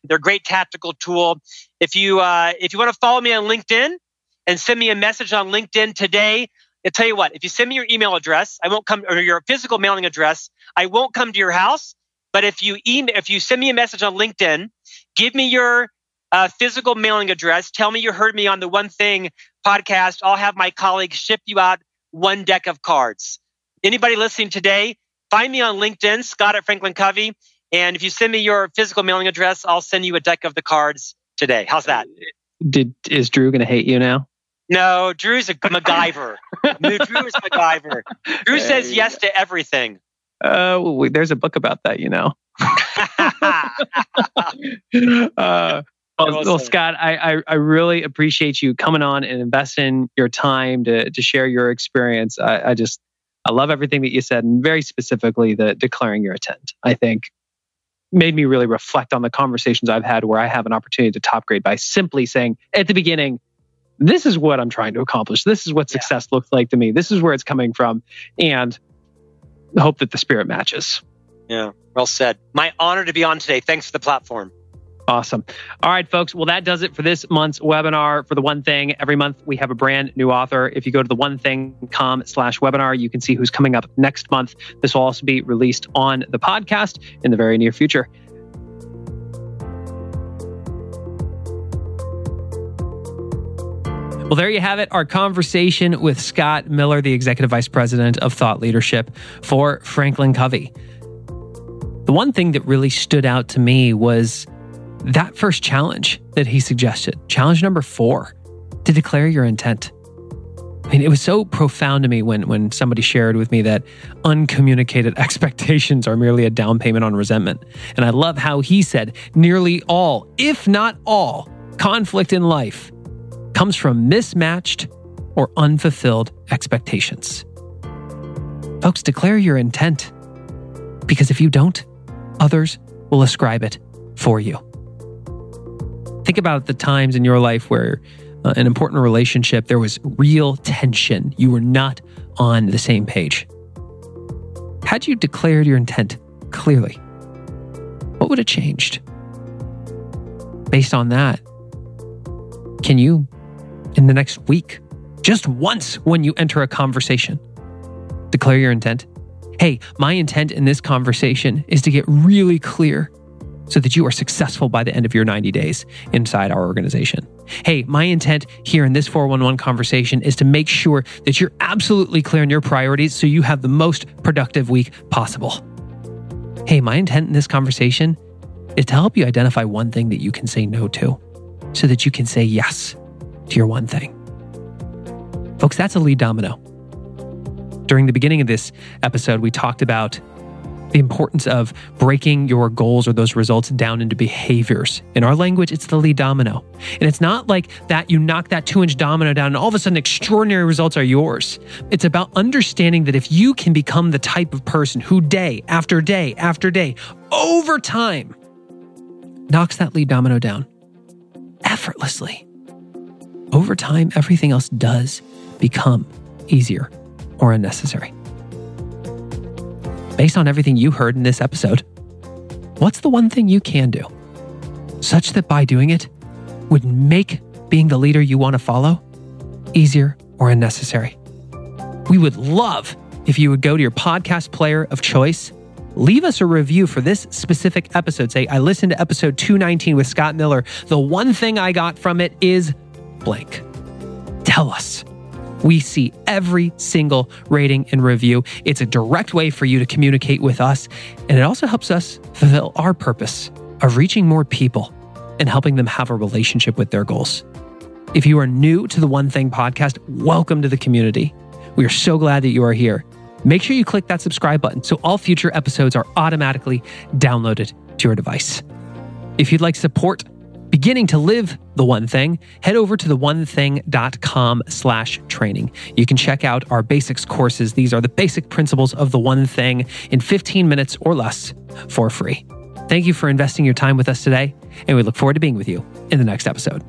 They're a great tactical tool. If you uh, if you want to follow me on LinkedIn and send me a message on LinkedIn today, I'll tell you what. If you send me your email address, I won't come or your physical mailing address. I won't come to your house. But if you email, if you send me a message on LinkedIn, give me your uh, physical mailing address. Tell me you heard me on the One Thing podcast. I'll have my colleagues ship you out one deck of cards. Anybody listening today, find me on LinkedIn, Scott at Franklin Covey. And if you send me your physical mailing address, I'll send you a deck of the cards today. How's that? Did is Drew going to hate you now? No, Drew's a MacGyver. Drew is MacGyver. Drew says yes to everything. Uh, well, there's a book about that, you know. uh, well, well, Scott, I, I, I really appreciate you coming on and investing your time to to share your experience. I, I just I love everything that you said, and very specifically the declaring your intent. I think made me really reflect on the conversations I've had where I have an opportunity to top grade by simply saying at the beginning, this is what I'm trying to accomplish. This is what success yeah. looks like to me. This is where it's coming from. And hope that the spirit matches. Yeah, well said. My honor to be on today. Thanks for the platform. Awesome. All right, folks. Well, that does it for this month's webinar for the one thing. Every month we have a brand new author. If you go to the one thing.com slash webinar, you can see who's coming up next month. This will also be released on the podcast in the very near future. Well, there you have it, our conversation with Scott Miller, the Executive Vice President of Thought Leadership for Franklin Covey. The one thing that really stood out to me was that first challenge that he suggested, challenge number four, to declare your intent. I mean, it was so profound to me when, when somebody shared with me that uncommunicated expectations are merely a down payment on resentment. And I love how he said nearly all, if not all, conflict in life comes from mismatched or unfulfilled expectations. Folks, declare your intent because if you don't, others will ascribe it for you. Think about the times in your life where uh, an important relationship, there was real tension. You were not on the same page. Had you declared your intent clearly, what would have changed? Based on that, can you, in the next week, just once when you enter a conversation, declare your intent? Hey, my intent in this conversation is to get really clear so that you are successful by the end of your 90 days inside our organization. Hey, my intent here in this 411 conversation is to make sure that you're absolutely clear on your priorities so you have the most productive week possible. Hey, my intent in this conversation is to help you identify one thing that you can say no to so that you can say yes to your one thing. Folks, that's a lead domino. During the beginning of this episode, we talked about the importance of breaking your goals or those results down into behaviors. In our language, it's the lead domino. And it's not like that you knock that two inch domino down and all of a sudden extraordinary results are yours. It's about understanding that if you can become the type of person who day after day after day, over time, knocks that lead domino down effortlessly, over time, everything else does become easier or unnecessary based on everything you heard in this episode, what's the one thing you can do such that by doing it would make being the leader you want to follow easier or unnecessary? We would love if you would go to your podcast player of choice, leave us a review for this specific episode. Say, I listened to episode 219 with Scott Miller. The one thing I got from it is blank. Tell us we see every single rating and review. It's a direct way for you to communicate with us, and it also helps us fulfill our purpose of reaching more people and helping them have a relationship with their goals. If you are new to the One Thing podcast, welcome to the community. We are so glad that you are here. Make sure you click that subscribe button so all future episodes are automatically downloaded to your device. If you'd like support, beginning to live the one thing, head over to theonething.com slash training. You can check out our basics courses. These are the basic principles of the one thing in 15 minutes or less for free. Thank you for investing your time with us today, and we look forward to being with you in the next episode.